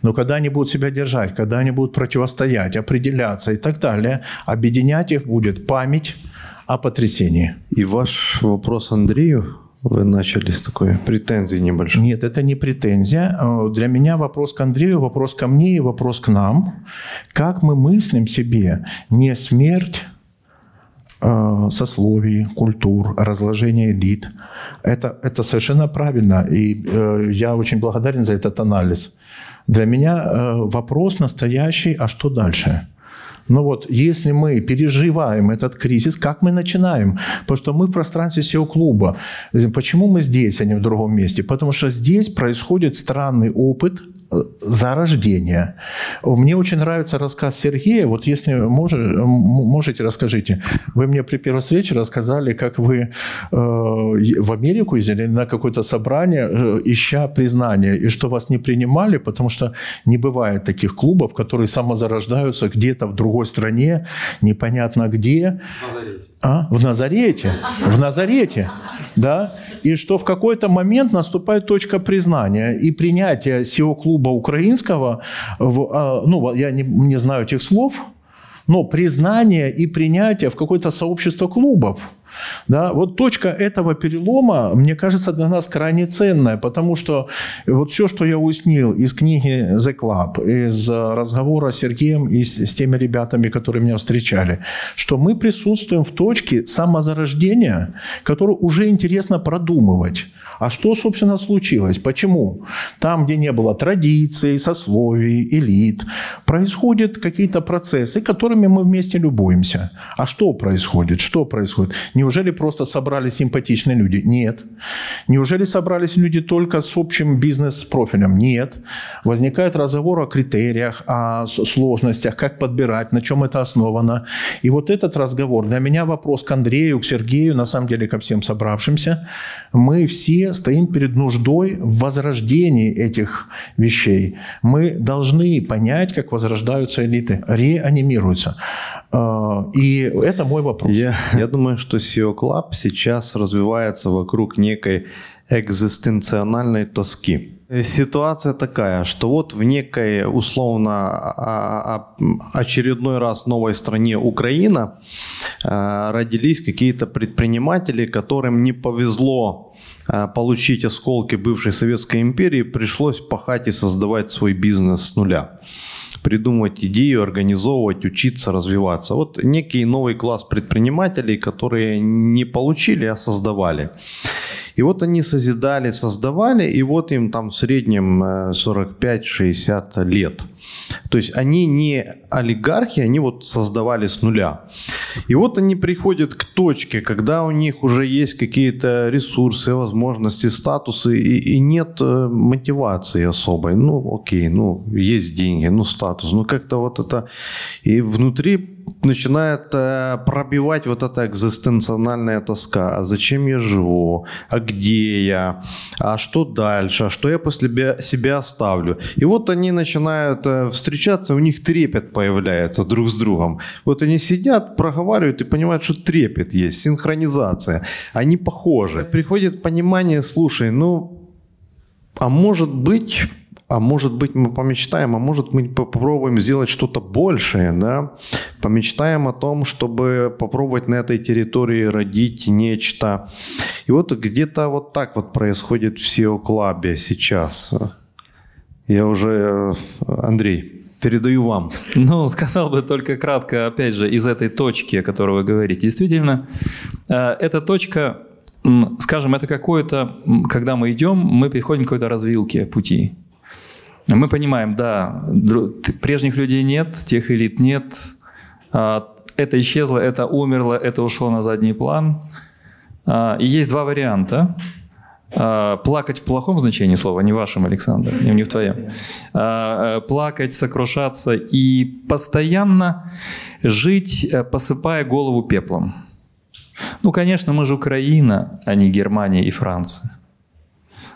Но когда они будут себя держать, когда они будут противостоять, определяться и так далее, объединять их будет память, о потрясении. И ваш вопрос Андрею, вы начали с такой претензии небольшой. Нет, это не претензия. Для меня вопрос к Андрею, вопрос ко мне и вопрос к нам. Как мы мыслим себе не смерть э, сословий, культур, разложение элит. Это, это совершенно правильно. И э, я очень благодарен за этот анализ. Для меня э, вопрос настоящий, а что дальше? Но вот если мы переживаем этот кризис, как мы начинаем? Потому что мы в пространстве SEO-клуба. Почему мы здесь, а не в другом месте? Потому что здесь происходит странный опыт – зарождения. Мне очень нравится рассказ Сергея. Вот если можете, расскажите. Вы мне при первой встрече рассказали, как вы э, в Америку ездили на какое-то собрание, э, ища признания, и что вас не принимали, потому что не бывает таких клубов, которые самозарождаются где-то в другой стране, непонятно где. А? В Назарете. В Назарете. Да? И что в какой-то момент наступает точка признания и принятия SEO-клуба украинского, в, а, ну, я не, не знаю этих слов, но признание и принятие в какое-то сообщество клубов – да? Вот точка этого перелома, мне кажется, для нас крайне ценная, потому что вот все, что я уяснил из книги «The Club», из разговора с Сергеем и с, с теми ребятами, которые меня встречали, что мы присутствуем в точке самозарождения, которую уже интересно продумывать. А что, собственно, случилось? Почему? Там, где не было традиций, сословий, элит, происходят какие-то процессы, которыми мы вместе любуемся. А что происходит? Что происходит? Неужели просто собрались симпатичные люди? Нет. Неужели собрались люди только с общим бизнес-профилем? Нет. Возникает разговор о критериях, о сложностях, как подбирать, на чем это основано. И вот этот разговор, для меня вопрос к Андрею, к Сергею, на самом деле ко всем собравшимся. Мы все стоим перед нуждой в возрождении этих вещей. Мы должны понять, как возрождаются элиты, реанимируются. А, и это мой вопрос. Я, я думаю, что SEO Club сейчас развивается вокруг некой экзистенциональной тоски. Ситуация такая, что вот в некой условно а, а, очередной раз новой стране Украина родились какие-то предприниматели, которым не повезло получить осколки бывшей Советской империи, пришлось пахать и создавать свой бизнес с нуля придумывать идею, организовывать, учиться, развиваться. Вот некий новый класс предпринимателей, которые не получили, а создавали. И вот они созидали, создавали, и вот им там в среднем 45-60 э, лет. То есть они не олигархи, они вот создавали с нуля. И вот они приходят к точке, когда у них уже есть какие-то ресурсы, возможности, статусы, и, и нет э, мотивации особой. Ну, окей, ну, есть деньги, ну, статус. Ну, как-то вот это... И внутри начинает э, пробивать вот эта экзистенциональная тоска. А зачем я живу? А где я? А что дальше? А что я после себя оставлю? И вот они начинают встречаться, у них трепет появляется друг с другом. Вот они сидят, проговаривают и понимают, что трепет есть, синхронизация. Они похожи. Приходит понимание, слушай, ну, а может быть а может быть мы помечтаем, а может мы попробуем сделать что-то большее, да? помечтаем о том, чтобы попробовать на этой территории родить нечто. И вот где-то вот так вот происходит в SEO-клабе сейчас. Я уже, Андрей, передаю вам. Ну, сказал бы только кратко, опять же, из этой точки, о которой вы говорите. Действительно, э, эта точка, скажем, это какое-то, когда мы идем, мы приходим к какой-то развилке пути. Мы понимаем, да, прежних людей нет, тех элит нет, а, это исчезло, это умерло, это ушло на задний план. А, и есть два варианта. А, плакать в плохом значении слова, не вашем, Александр, не в твоем. Плакать, сокрушаться и постоянно жить, э, посыпая голову пеплом. Ну, конечно, мы же Украина, а не Германия и Франция.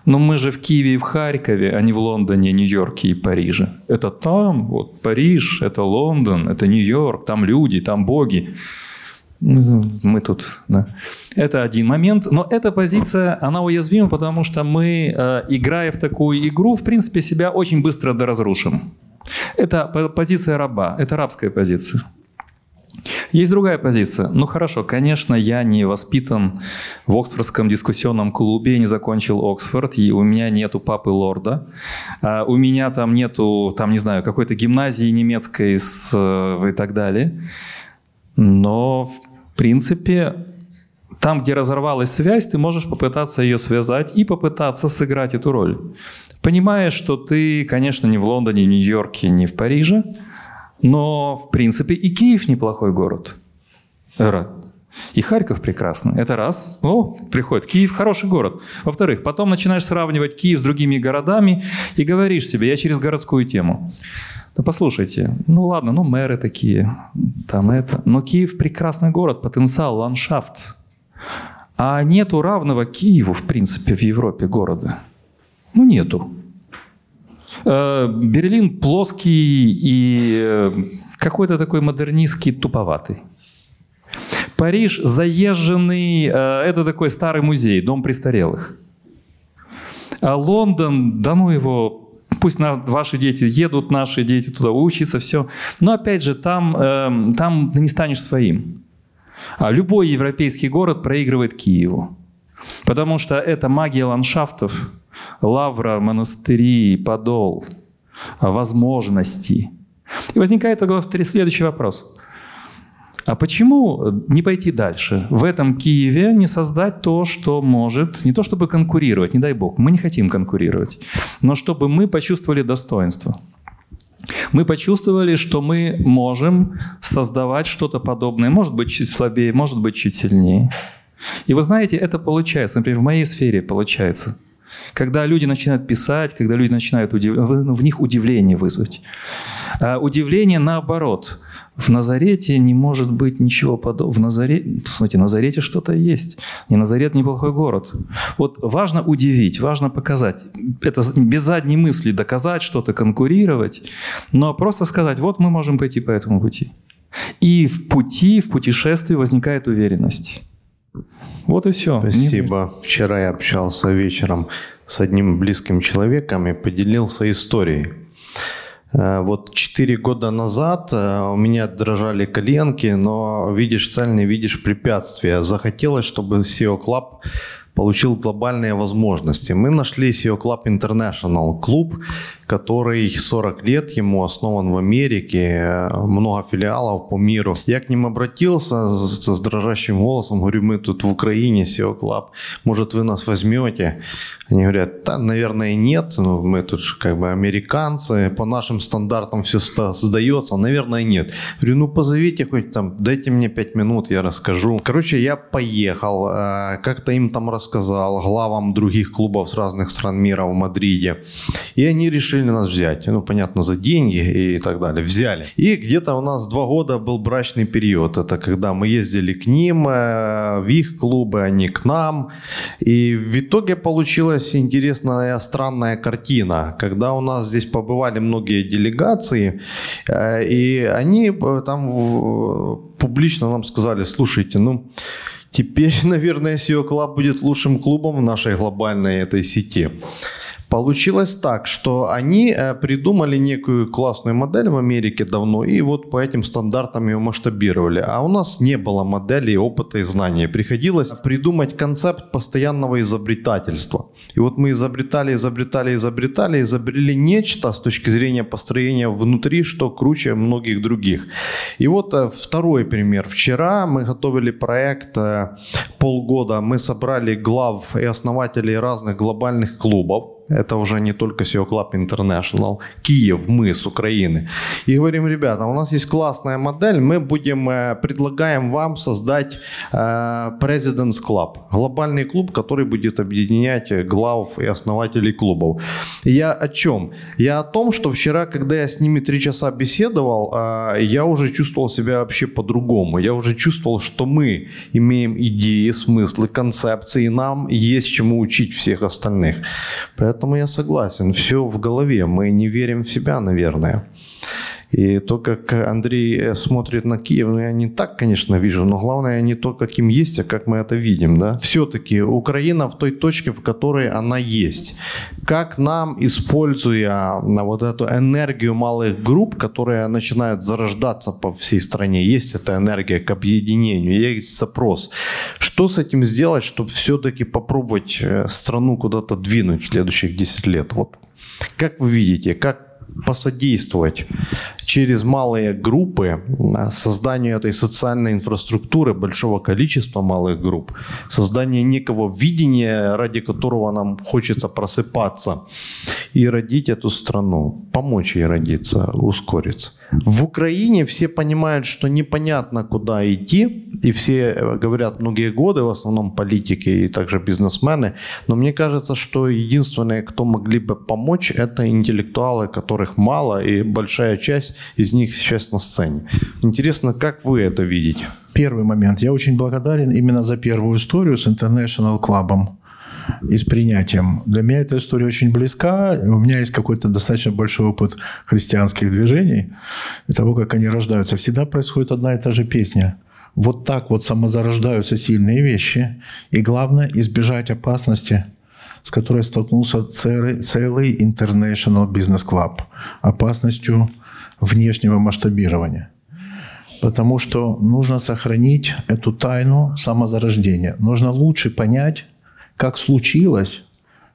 Но мы же в Киеве и в Харькове, а не в Лондоне, Нью-Йорке и Париже. Это там, вот Париж, это Лондон, это Нью-Йорк, там люди, там боги. Мы тут, да. Это один момент. Но эта позиция, она уязвима, потому что мы, э, играя в такую игру, в принципе, себя очень быстро доразрушим. Это позиция раба, это рабская позиция. Есть другая позиция. Ну хорошо, конечно, я не воспитан в Оксфордском дискуссионном клубе, не закончил Оксфорд, и у меня нету папы лорда. А у меня там нету, там, не знаю, какой-то гимназии немецкой с, э, и так далее. Но, в принципе, там, где разорвалась связь, ты можешь попытаться ее связать и попытаться сыграть эту роль. Понимая, что ты, конечно, не в Лондоне, не в Нью-Йорке, не в Париже, но, в принципе, и Киев неплохой город. И Харьков прекрасно. Это раз. О, приходит. Киев хороший город. Во-вторых, потом начинаешь сравнивать Киев с другими городами и говоришь себе, я через городскую тему. Да послушайте, ну ладно, ну мэры такие, там это. Но Киев прекрасный город, потенциал, ландшафт. А нету равного Киеву, в принципе, в Европе города. Ну нету. Э, Берлин плоский и э, какой-то такой модернистский, туповатый. Париж заезженный, э, это такой старый музей, дом престарелых. А Лондон, да ну его, пусть на, ваши дети едут, наши дети туда учатся, все. Но опять же, там, там не станешь своим. А любой европейский город проигрывает Киеву. Потому что это магия ландшафтов, лавра, монастыри, подол, возможности. И возникает следующий вопрос. А почему не пойти дальше? В этом Киеве не создать то, что может, не то чтобы конкурировать, не дай бог, мы не хотим конкурировать, но чтобы мы почувствовали достоинство. Мы почувствовали, что мы можем создавать что-то подобное, может быть, чуть слабее, может быть, чуть сильнее. И вы знаете, это получается, например, в моей сфере получается – когда люди начинают писать, когда люди начинают удив... в них удивление вызвать. А удивление наоборот. В Назарете не может быть ничего подобного. В Назарете, смотрите, в Назарете что-то есть. Не Назарет неплохой город. Вот важно удивить, важно показать. Это без задней мысли доказать что-то, конкурировать, но просто сказать, вот мы можем пойти по этому пути. И в пути, в путешествии возникает уверенность. Вот и все. Спасибо. Вчера я общался вечером с одним близким человеком и поделился историей. Э, вот четыре года назад э, у меня дрожали коленки, но видишь цель, не видишь препятствия. Захотелось, чтобы SEO Club получил глобальные возможности. Мы нашли SEO Club International, клуб, который 40 лет ему основан в Америке, много филиалов по миру. Я к ним обратился с, с дрожащим голосом, говорю, мы тут в Украине SEO Club, может вы нас возьмете? Они говорят, да, наверное, нет, ну, мы тут как бы американцы, по нашим стандартам все сдается, наверное, нет. Говорю, ну позовите хоть там, дайте мне 5 минут, я расскажу. Короче, я поехал, э, как-то им там рассказал, главам других клубов с разных стран мира в Мадриде. И они решили решили нас взять. Ну, понятно, за деньги и так далее. Взяли. И где-то у нас два года был брачный период. Это когда мы ездили к ним, э, в их клубы, они к нам. И в итоге получилась интересная, странная картина. Когда у нас здесь побывали многие делегации, э, и они э, там публично нам сказали, слушайте, ну, Теперь, наверное, SEO Club будет лучшим клубом в нашей глобальной этой сети. Получилось так, что они э, придумали некую классную модель в Америке давно и вот по этим стандартам ее масштабировали. А у нас не было модели опыта и знания. Приходилось придумать концепт постоянного изобретательства. И вот мы изобретали, изобретали, изобретали, изобрели нечто с точки зрения построения внутри, что круче многих других. И вот э, второй пример. Вчера мы готовили проект э, полгода. Мы собрали глав и основателей разных глобальных клубов это уже не только SEO Club International, Киев, мы с Украины. И говорим, ребята, у нас есть классная модель, мы будем, э, предлагаем вам создать э, President's Club, глобальный клуб, который будет объединять глав и основателей клубов. Я о чем? Я о том, что вчера, когда я с ними три часа беседовал, э, я уже чувствовал себя вообще по-другому. Я уже чувствовал, что мы имеем идеи, смыслы, концепции, и нам есть чему учить всех остальных. Поэтому я согласен, все в голове, мы не верим в себя, наверное. И то, как Андрей э, смотрит на Киев, ну, я не так, конечно, вижу, но главное не то, каким есть, а как мы это видим. Да? Все-таки Украина в той точке, в которой она есть. Как нам, используя вот эту энергию малых групп, которая начинает зарождаться по всей стране, есть эта энергия к объединению, есть запрос. Что с этим сделать, чтобы все-таки попробовать э, страну куда-то двинуть в следующих 10 лет? Вот как вы видите, как посодействовать через малые группы созданию этой социальной инфраструктуры большого количества малых групп, создание некого видения, ради которого нам хочется просыпаться и родить эту страну, помочь ей родиться, ускориться. В Украине все понимают, что непонятно, куда идти, и все э, говорят многие годы, в основном политики и также бизнесмены, но мне кажется, что единственные, кто могли бы помочь, это интеллектуалы, которых мало, и большая часть из них сейчас на сцене. Интересно, как вы это видите? Первый момент. Я очень благодарен именно за первую историю с International Club и с принятием. Для меня эта история очень близка. У меня есть какой-то достаточно большой опыт христианских движений и того, как они рождаются. Всегда происходит одна и та же песня. Вот так вот самозарождаются сильные вещи. И главное – избежать опасности, с которой столкнулся целый International Business Club. Опасностью внешнего масштабирования. Потому что нужно сохранить эту тайну самозарождения. Нужно лучше понять, как случилось,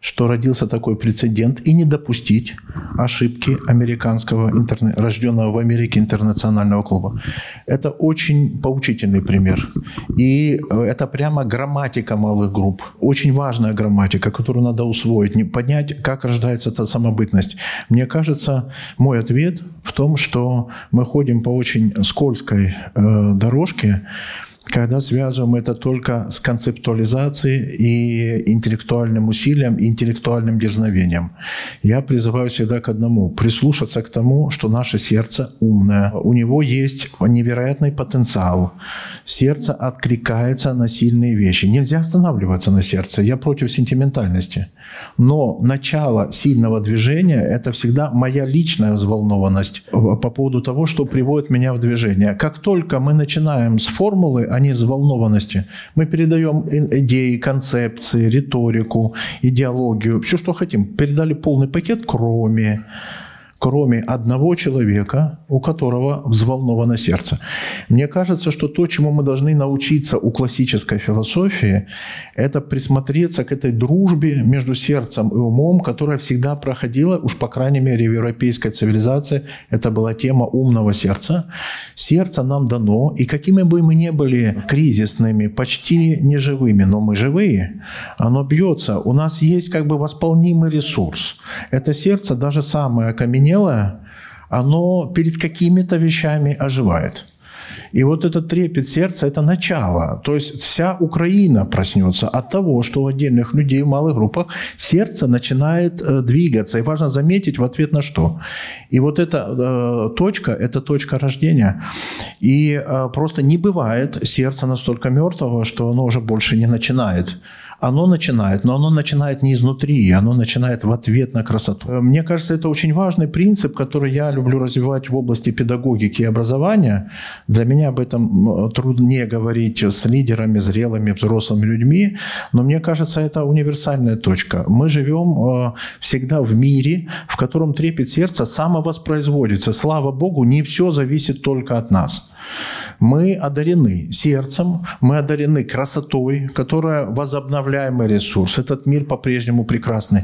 что родился такой прецедент, и не допустить ошибки американского, интерне... рожденного в Америке интернационального клуба. Это очень поучительный пример. И это прямо грамматика малых групп. Очень важная грамматика, которую надо усвоить, понять, как рождается эта самобытность. Мне кажется, мой ответ в том, что мы ходим по очень скользкой э, дорожке, когда связываем это только с концептуализацией и интеллектуальным усилием, и интеллектуальным дерзновением. Я призываю всегда к одному – прислушаться к тому, что наше сердце умное, у него есть невероятный потенциал. Сердце откликается на сильные вещи. Нельзя останавливаться на сердце. Я против сентиментальности. Но начало сильного движения – это всегда моя личная взволнованность по поводу того, что приводит меня в движение. Как только мы начинаем с формулы, а не с волнованности, мы передаем идеи, концепции, риторику, идеологию, все, что хотим. Передали полный пакет, кроме кроме одного человека, у которого взволновано сердце. Мне кажется, что то, чему мы должны научиться у классической философии, это присмотреться к этой дружбе между сердцем и умом, которая всегда проходила, уж по крайней мере в европейской цивилизации, это была тема умного сердца. Сердце нам дано, и какими бы мы ни были кризисными, почти неживыми, но мы живые, оно бьется. У нас есть как бы восполнимый ресурс. Это сердце, даже самое окаменелое, окаменелое, оно перед какими-то вещами оживает. И вот этот трепет сердца – это начало. То есть вся Украина проснется от того, что у отдельных людей в малых группах сердце начинает э, двигаться. И важно заметить в ответ на что. И вот эта э, точка – это точка рождения. И э, просто не бывает сердца настолько мертвого, что оно уже больше не начинает оно начинает, но оно начинает не изнутри, оно начинает в ответ на красоту. Э, мне кажется, это очень важный принцип, который я люблю развивать в области педагогики и образования. Для меня об этом труднее говорить с лидерами, зрелыми, взрослыми людьми, но мне кажется, это универсальная точка. Мы живем э, всегда в мире, в котором трепет сердца самовоспроизводится. Слава Богу, не все зависит только от нас. Мы одарены сердцем, мы одарены красотой, которая возобновляемый ресурс. Этот мир по-прежнему прекрасный.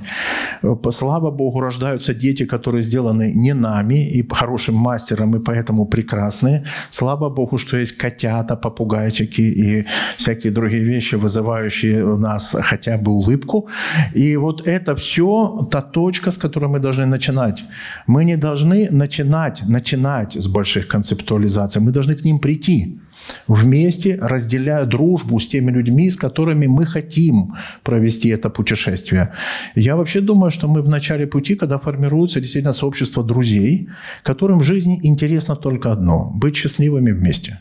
Слава Богу, рождаются дети, которые сделаны не нами и хорошим мастером, и поэтому прекрасные. Слава Богу, что есть котята, попугайчики и всякие другие вещи, вызывающие у нас хотя бы улыбку. И вот это все та точка, с которой мы должны начинать. Мы не должны начинать, начинать с больших концептуализаций. Мы должны к ним прийти вместе, разделяя дружбу с теми людьми, с которыми мы хотим провести это путешествие. Я вообще думаю, что мы в начале пути, когда формируется действительно сообщество друзей, которым в жизни интересно только одно – быть счастливыми вместе.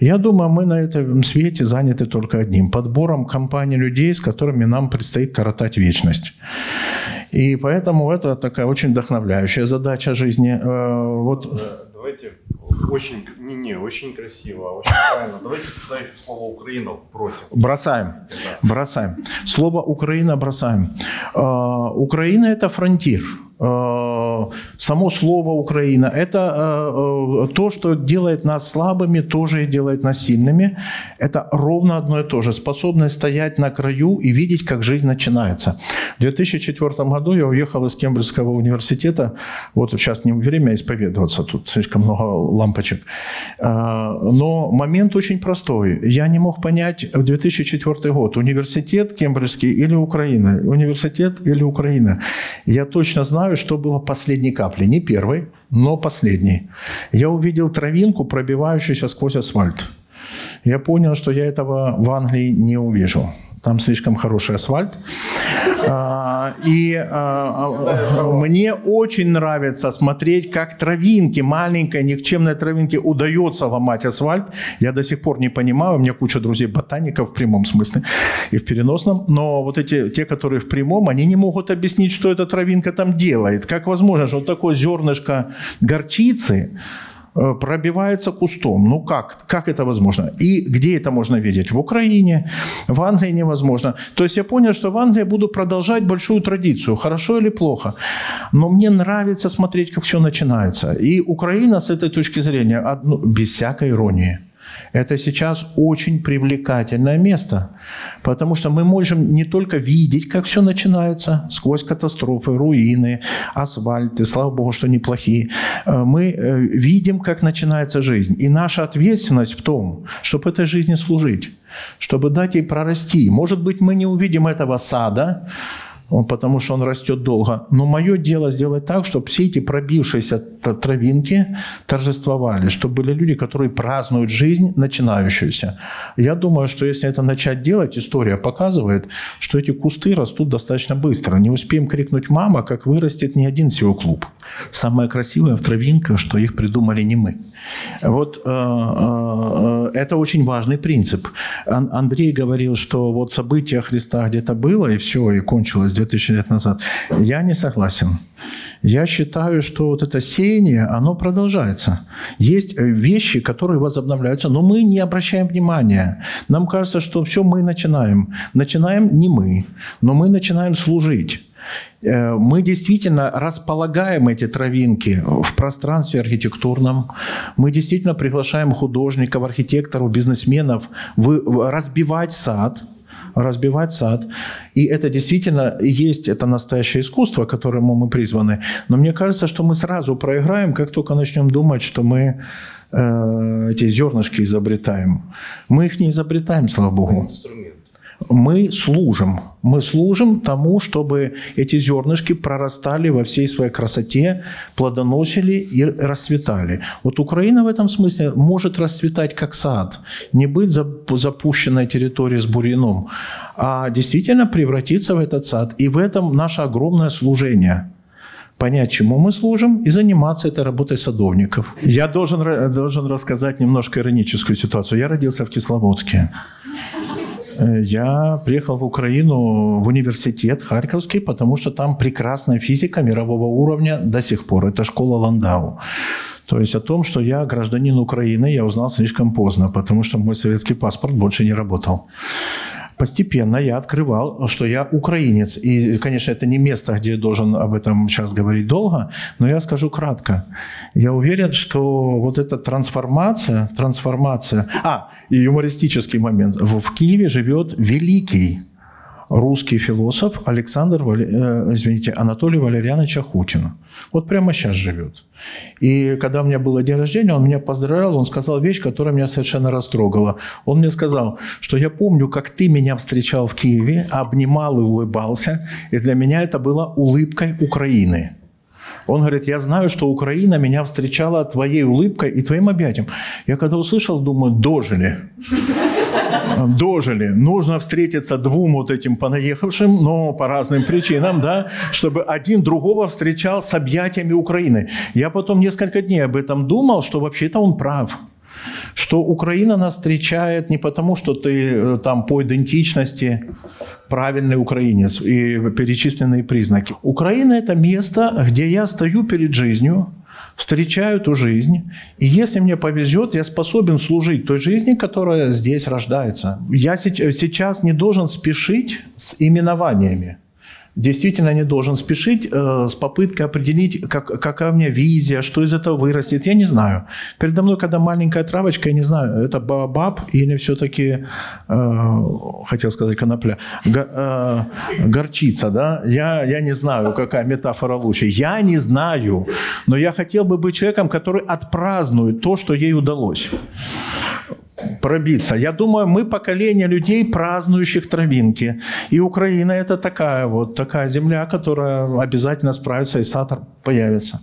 Я думаю, мы на этом свете заняты только одним – подбором компании людей, с которыми нам предстоит коротать вечность. И поэтому это такая очень вдохновляющая задача жизни. Э, вот. Давайте очень, не, не, очень красиво, очень правильно. Давайте туда еще слово Украина бросим. Бросаем, да. бросаем. Слово Украина бросаем. Э, Украина это фронтир. Э, само слово Украина. Это э, э, то, что делает нас слабыми, тоже и делает нас сильными. Это ровно одно и то же. Способность стоять на краю и видеть, как жизнь начинается. В 2004 году я уехал из Кембриджского университета. Вот сейчас не время исповедоваться, тут слишком много лампочек. Но момент очень простой. Я не мог понять в 2004 год, университет Кембриджский или Украина. Университет или Украина. Я точно знаю, знаю, что было последней каплей. Не первой, но последней. Я увидел травинку, пробивающуюся сквозь асфальт. Я понял, что я этого в Англии не увижу. Там слишком хороший асфальт. А, и а, мне очень нравится смотреть, как травинки, маленькой никчемной травинки удается ломать асфальт. Я до сих пор не понимаю, у меня куча друзей-ботаников в прямом смысле и в переносном, но вот эти, те, которые в прямом, они не могут объяснить, что эта травинка там делает. Как возможно, что вот такое зернышко горчицы пробивается кустом. Ну как? Как это возможно? И где это можно видеть? В Украине, в Англии невозможно. То есть я понял, что в Англии буду продолжать большую традицию, хорошо или плохо. Но мне нравится смотреть, как все начинается. И Украина с этой точки зрения, без всякой иронии – это сейчас очень привлекательное место, потому что мы можем не только видеть, как все начинается, сквозь катастрофы, руины, асфальты, слава богу, что неплохие. Э, мы э, видим, как начинается жизнь. И наша ответственность в том, чтобы этой жизни служить, чтобы дать ей прорасти. Может быть, мы не увидим этого сада, потому что он растет долго. Но мое дело сделать так, чтобы все эти пробившиеся травинки торжествовали, чтобы были люди, которые празднуют жизнь начинающуюся. Я думаю, что если это начать делать, история показывает, что эти кусты растут достаточно быстро. Не успеем крикнуть «мама», как вырастет не один SEO-клуб. Самое красивое в травинках, что их придумали не мы. Вот э, э, это очень важный принцип. Андрей говорил, что вот событие Христа где-то было, и все, и кончилось 2000 лет назад. Я не согласен. Я считаю, что вот это сеяние, оно продолжается. Есть э, вещи, которые возобновляются, но мы не обращаем внимания. Нам кажется, что все мы начинаем. Начинаем не мы, но мы начинаем служить. Э, мы действительно располагаем эти травинки в пространстве архитектурном. Мы действительно приглашаем художников, архитекторов, бизнесменов разбивать сад, разбивать сад. И это действительно есть, это настоящее искусство, которому мы призваны. Но мне кажется, что мы сразу проиграем, как только начнем думать, что мы э, эти зернышки изобретаем. Мы их не изобретаем, слава Богу. Инструмент мы служим. Мы служим тому, чтобы эти зернышки прорастали во всей своей красоте, плодоносили и расцветали. Вот Украина в этом смысле может расцветать как сад, не быть запущенной территорией с бурьяном, а действительно превратиться в этот сад. И в этом наше огромное служение – понять, чему мы служим, и заниматься этой работой садовников. Я должен, должен рассказать немножко ироническую ситуацию. Я родился в Кисловодске. Э, я приехал в Украину в университет Харьковский, потому что там прекрасная физика мирового уровня до сих пор. Это школа Ландау. То есть о том, что я гражданин Украины, я узнал слишком поздно, потому что мой советский паспорт больше не работал. Постепенно я открывал, что я украинец. И, конечно, это не место, где я должен об этом сейчас говорить долго, но я скажу кратко. Я уверен, что вот эта трансформация, трансформация... А, и юмористический момент. В Киеве живет великий русский философ Александр, э, извините, Анатолий Валерьянович Ахутин. Вот прямо сейчас живет. И когда у меня было день рождения, он меня поздравлял, он сказал вещь, которая меня совершенно растрогала. Он мне сказал, что я помню, как ты меня встречал в Киеве, обнимал и улыбался, и для меня это было улыбкой Украины. Он говорит, я знаю, что Украина меня встречала твоей улыбкой и твоим объятием. Я когда услышал, думаю, дожили дожили. Нужно встретиться двум вот этим понаехавшим, но по разным причинам, да, чтобы один другого встречал с объятиями Украины. Я потом несколько дней об этом думал, что вообще-то он прав что Украина нас встречает не потому, что ты э, там по идентичности правильный украинец и перечисленные признаки. Украина – это место, где я стою перед жизнью, встречаю ту жизнь, и если мне повезет, я способен служить той жизни, которая здесь рождается. Я сейчас не должен спешить с именованиями действительно не должен спешить э, с попыткой определить, как, какая у меня визия, что из этого вырастет. Я не знаю. Передо мной, когда маленькая травочка, я не знаю, это баб или все-таки, э, хотел сказать конопля, го, э, горчица, да? Я, я не знаю, какая метафора лучше. Я не знаю, но я хотел бы быть человеком, который отпразднует то, что ей удалось пробиться. Я думаю, мы поколение людей, празднующих травинки. И Украина это такая вот такая земля, которая обязательно справится, и сатор появится.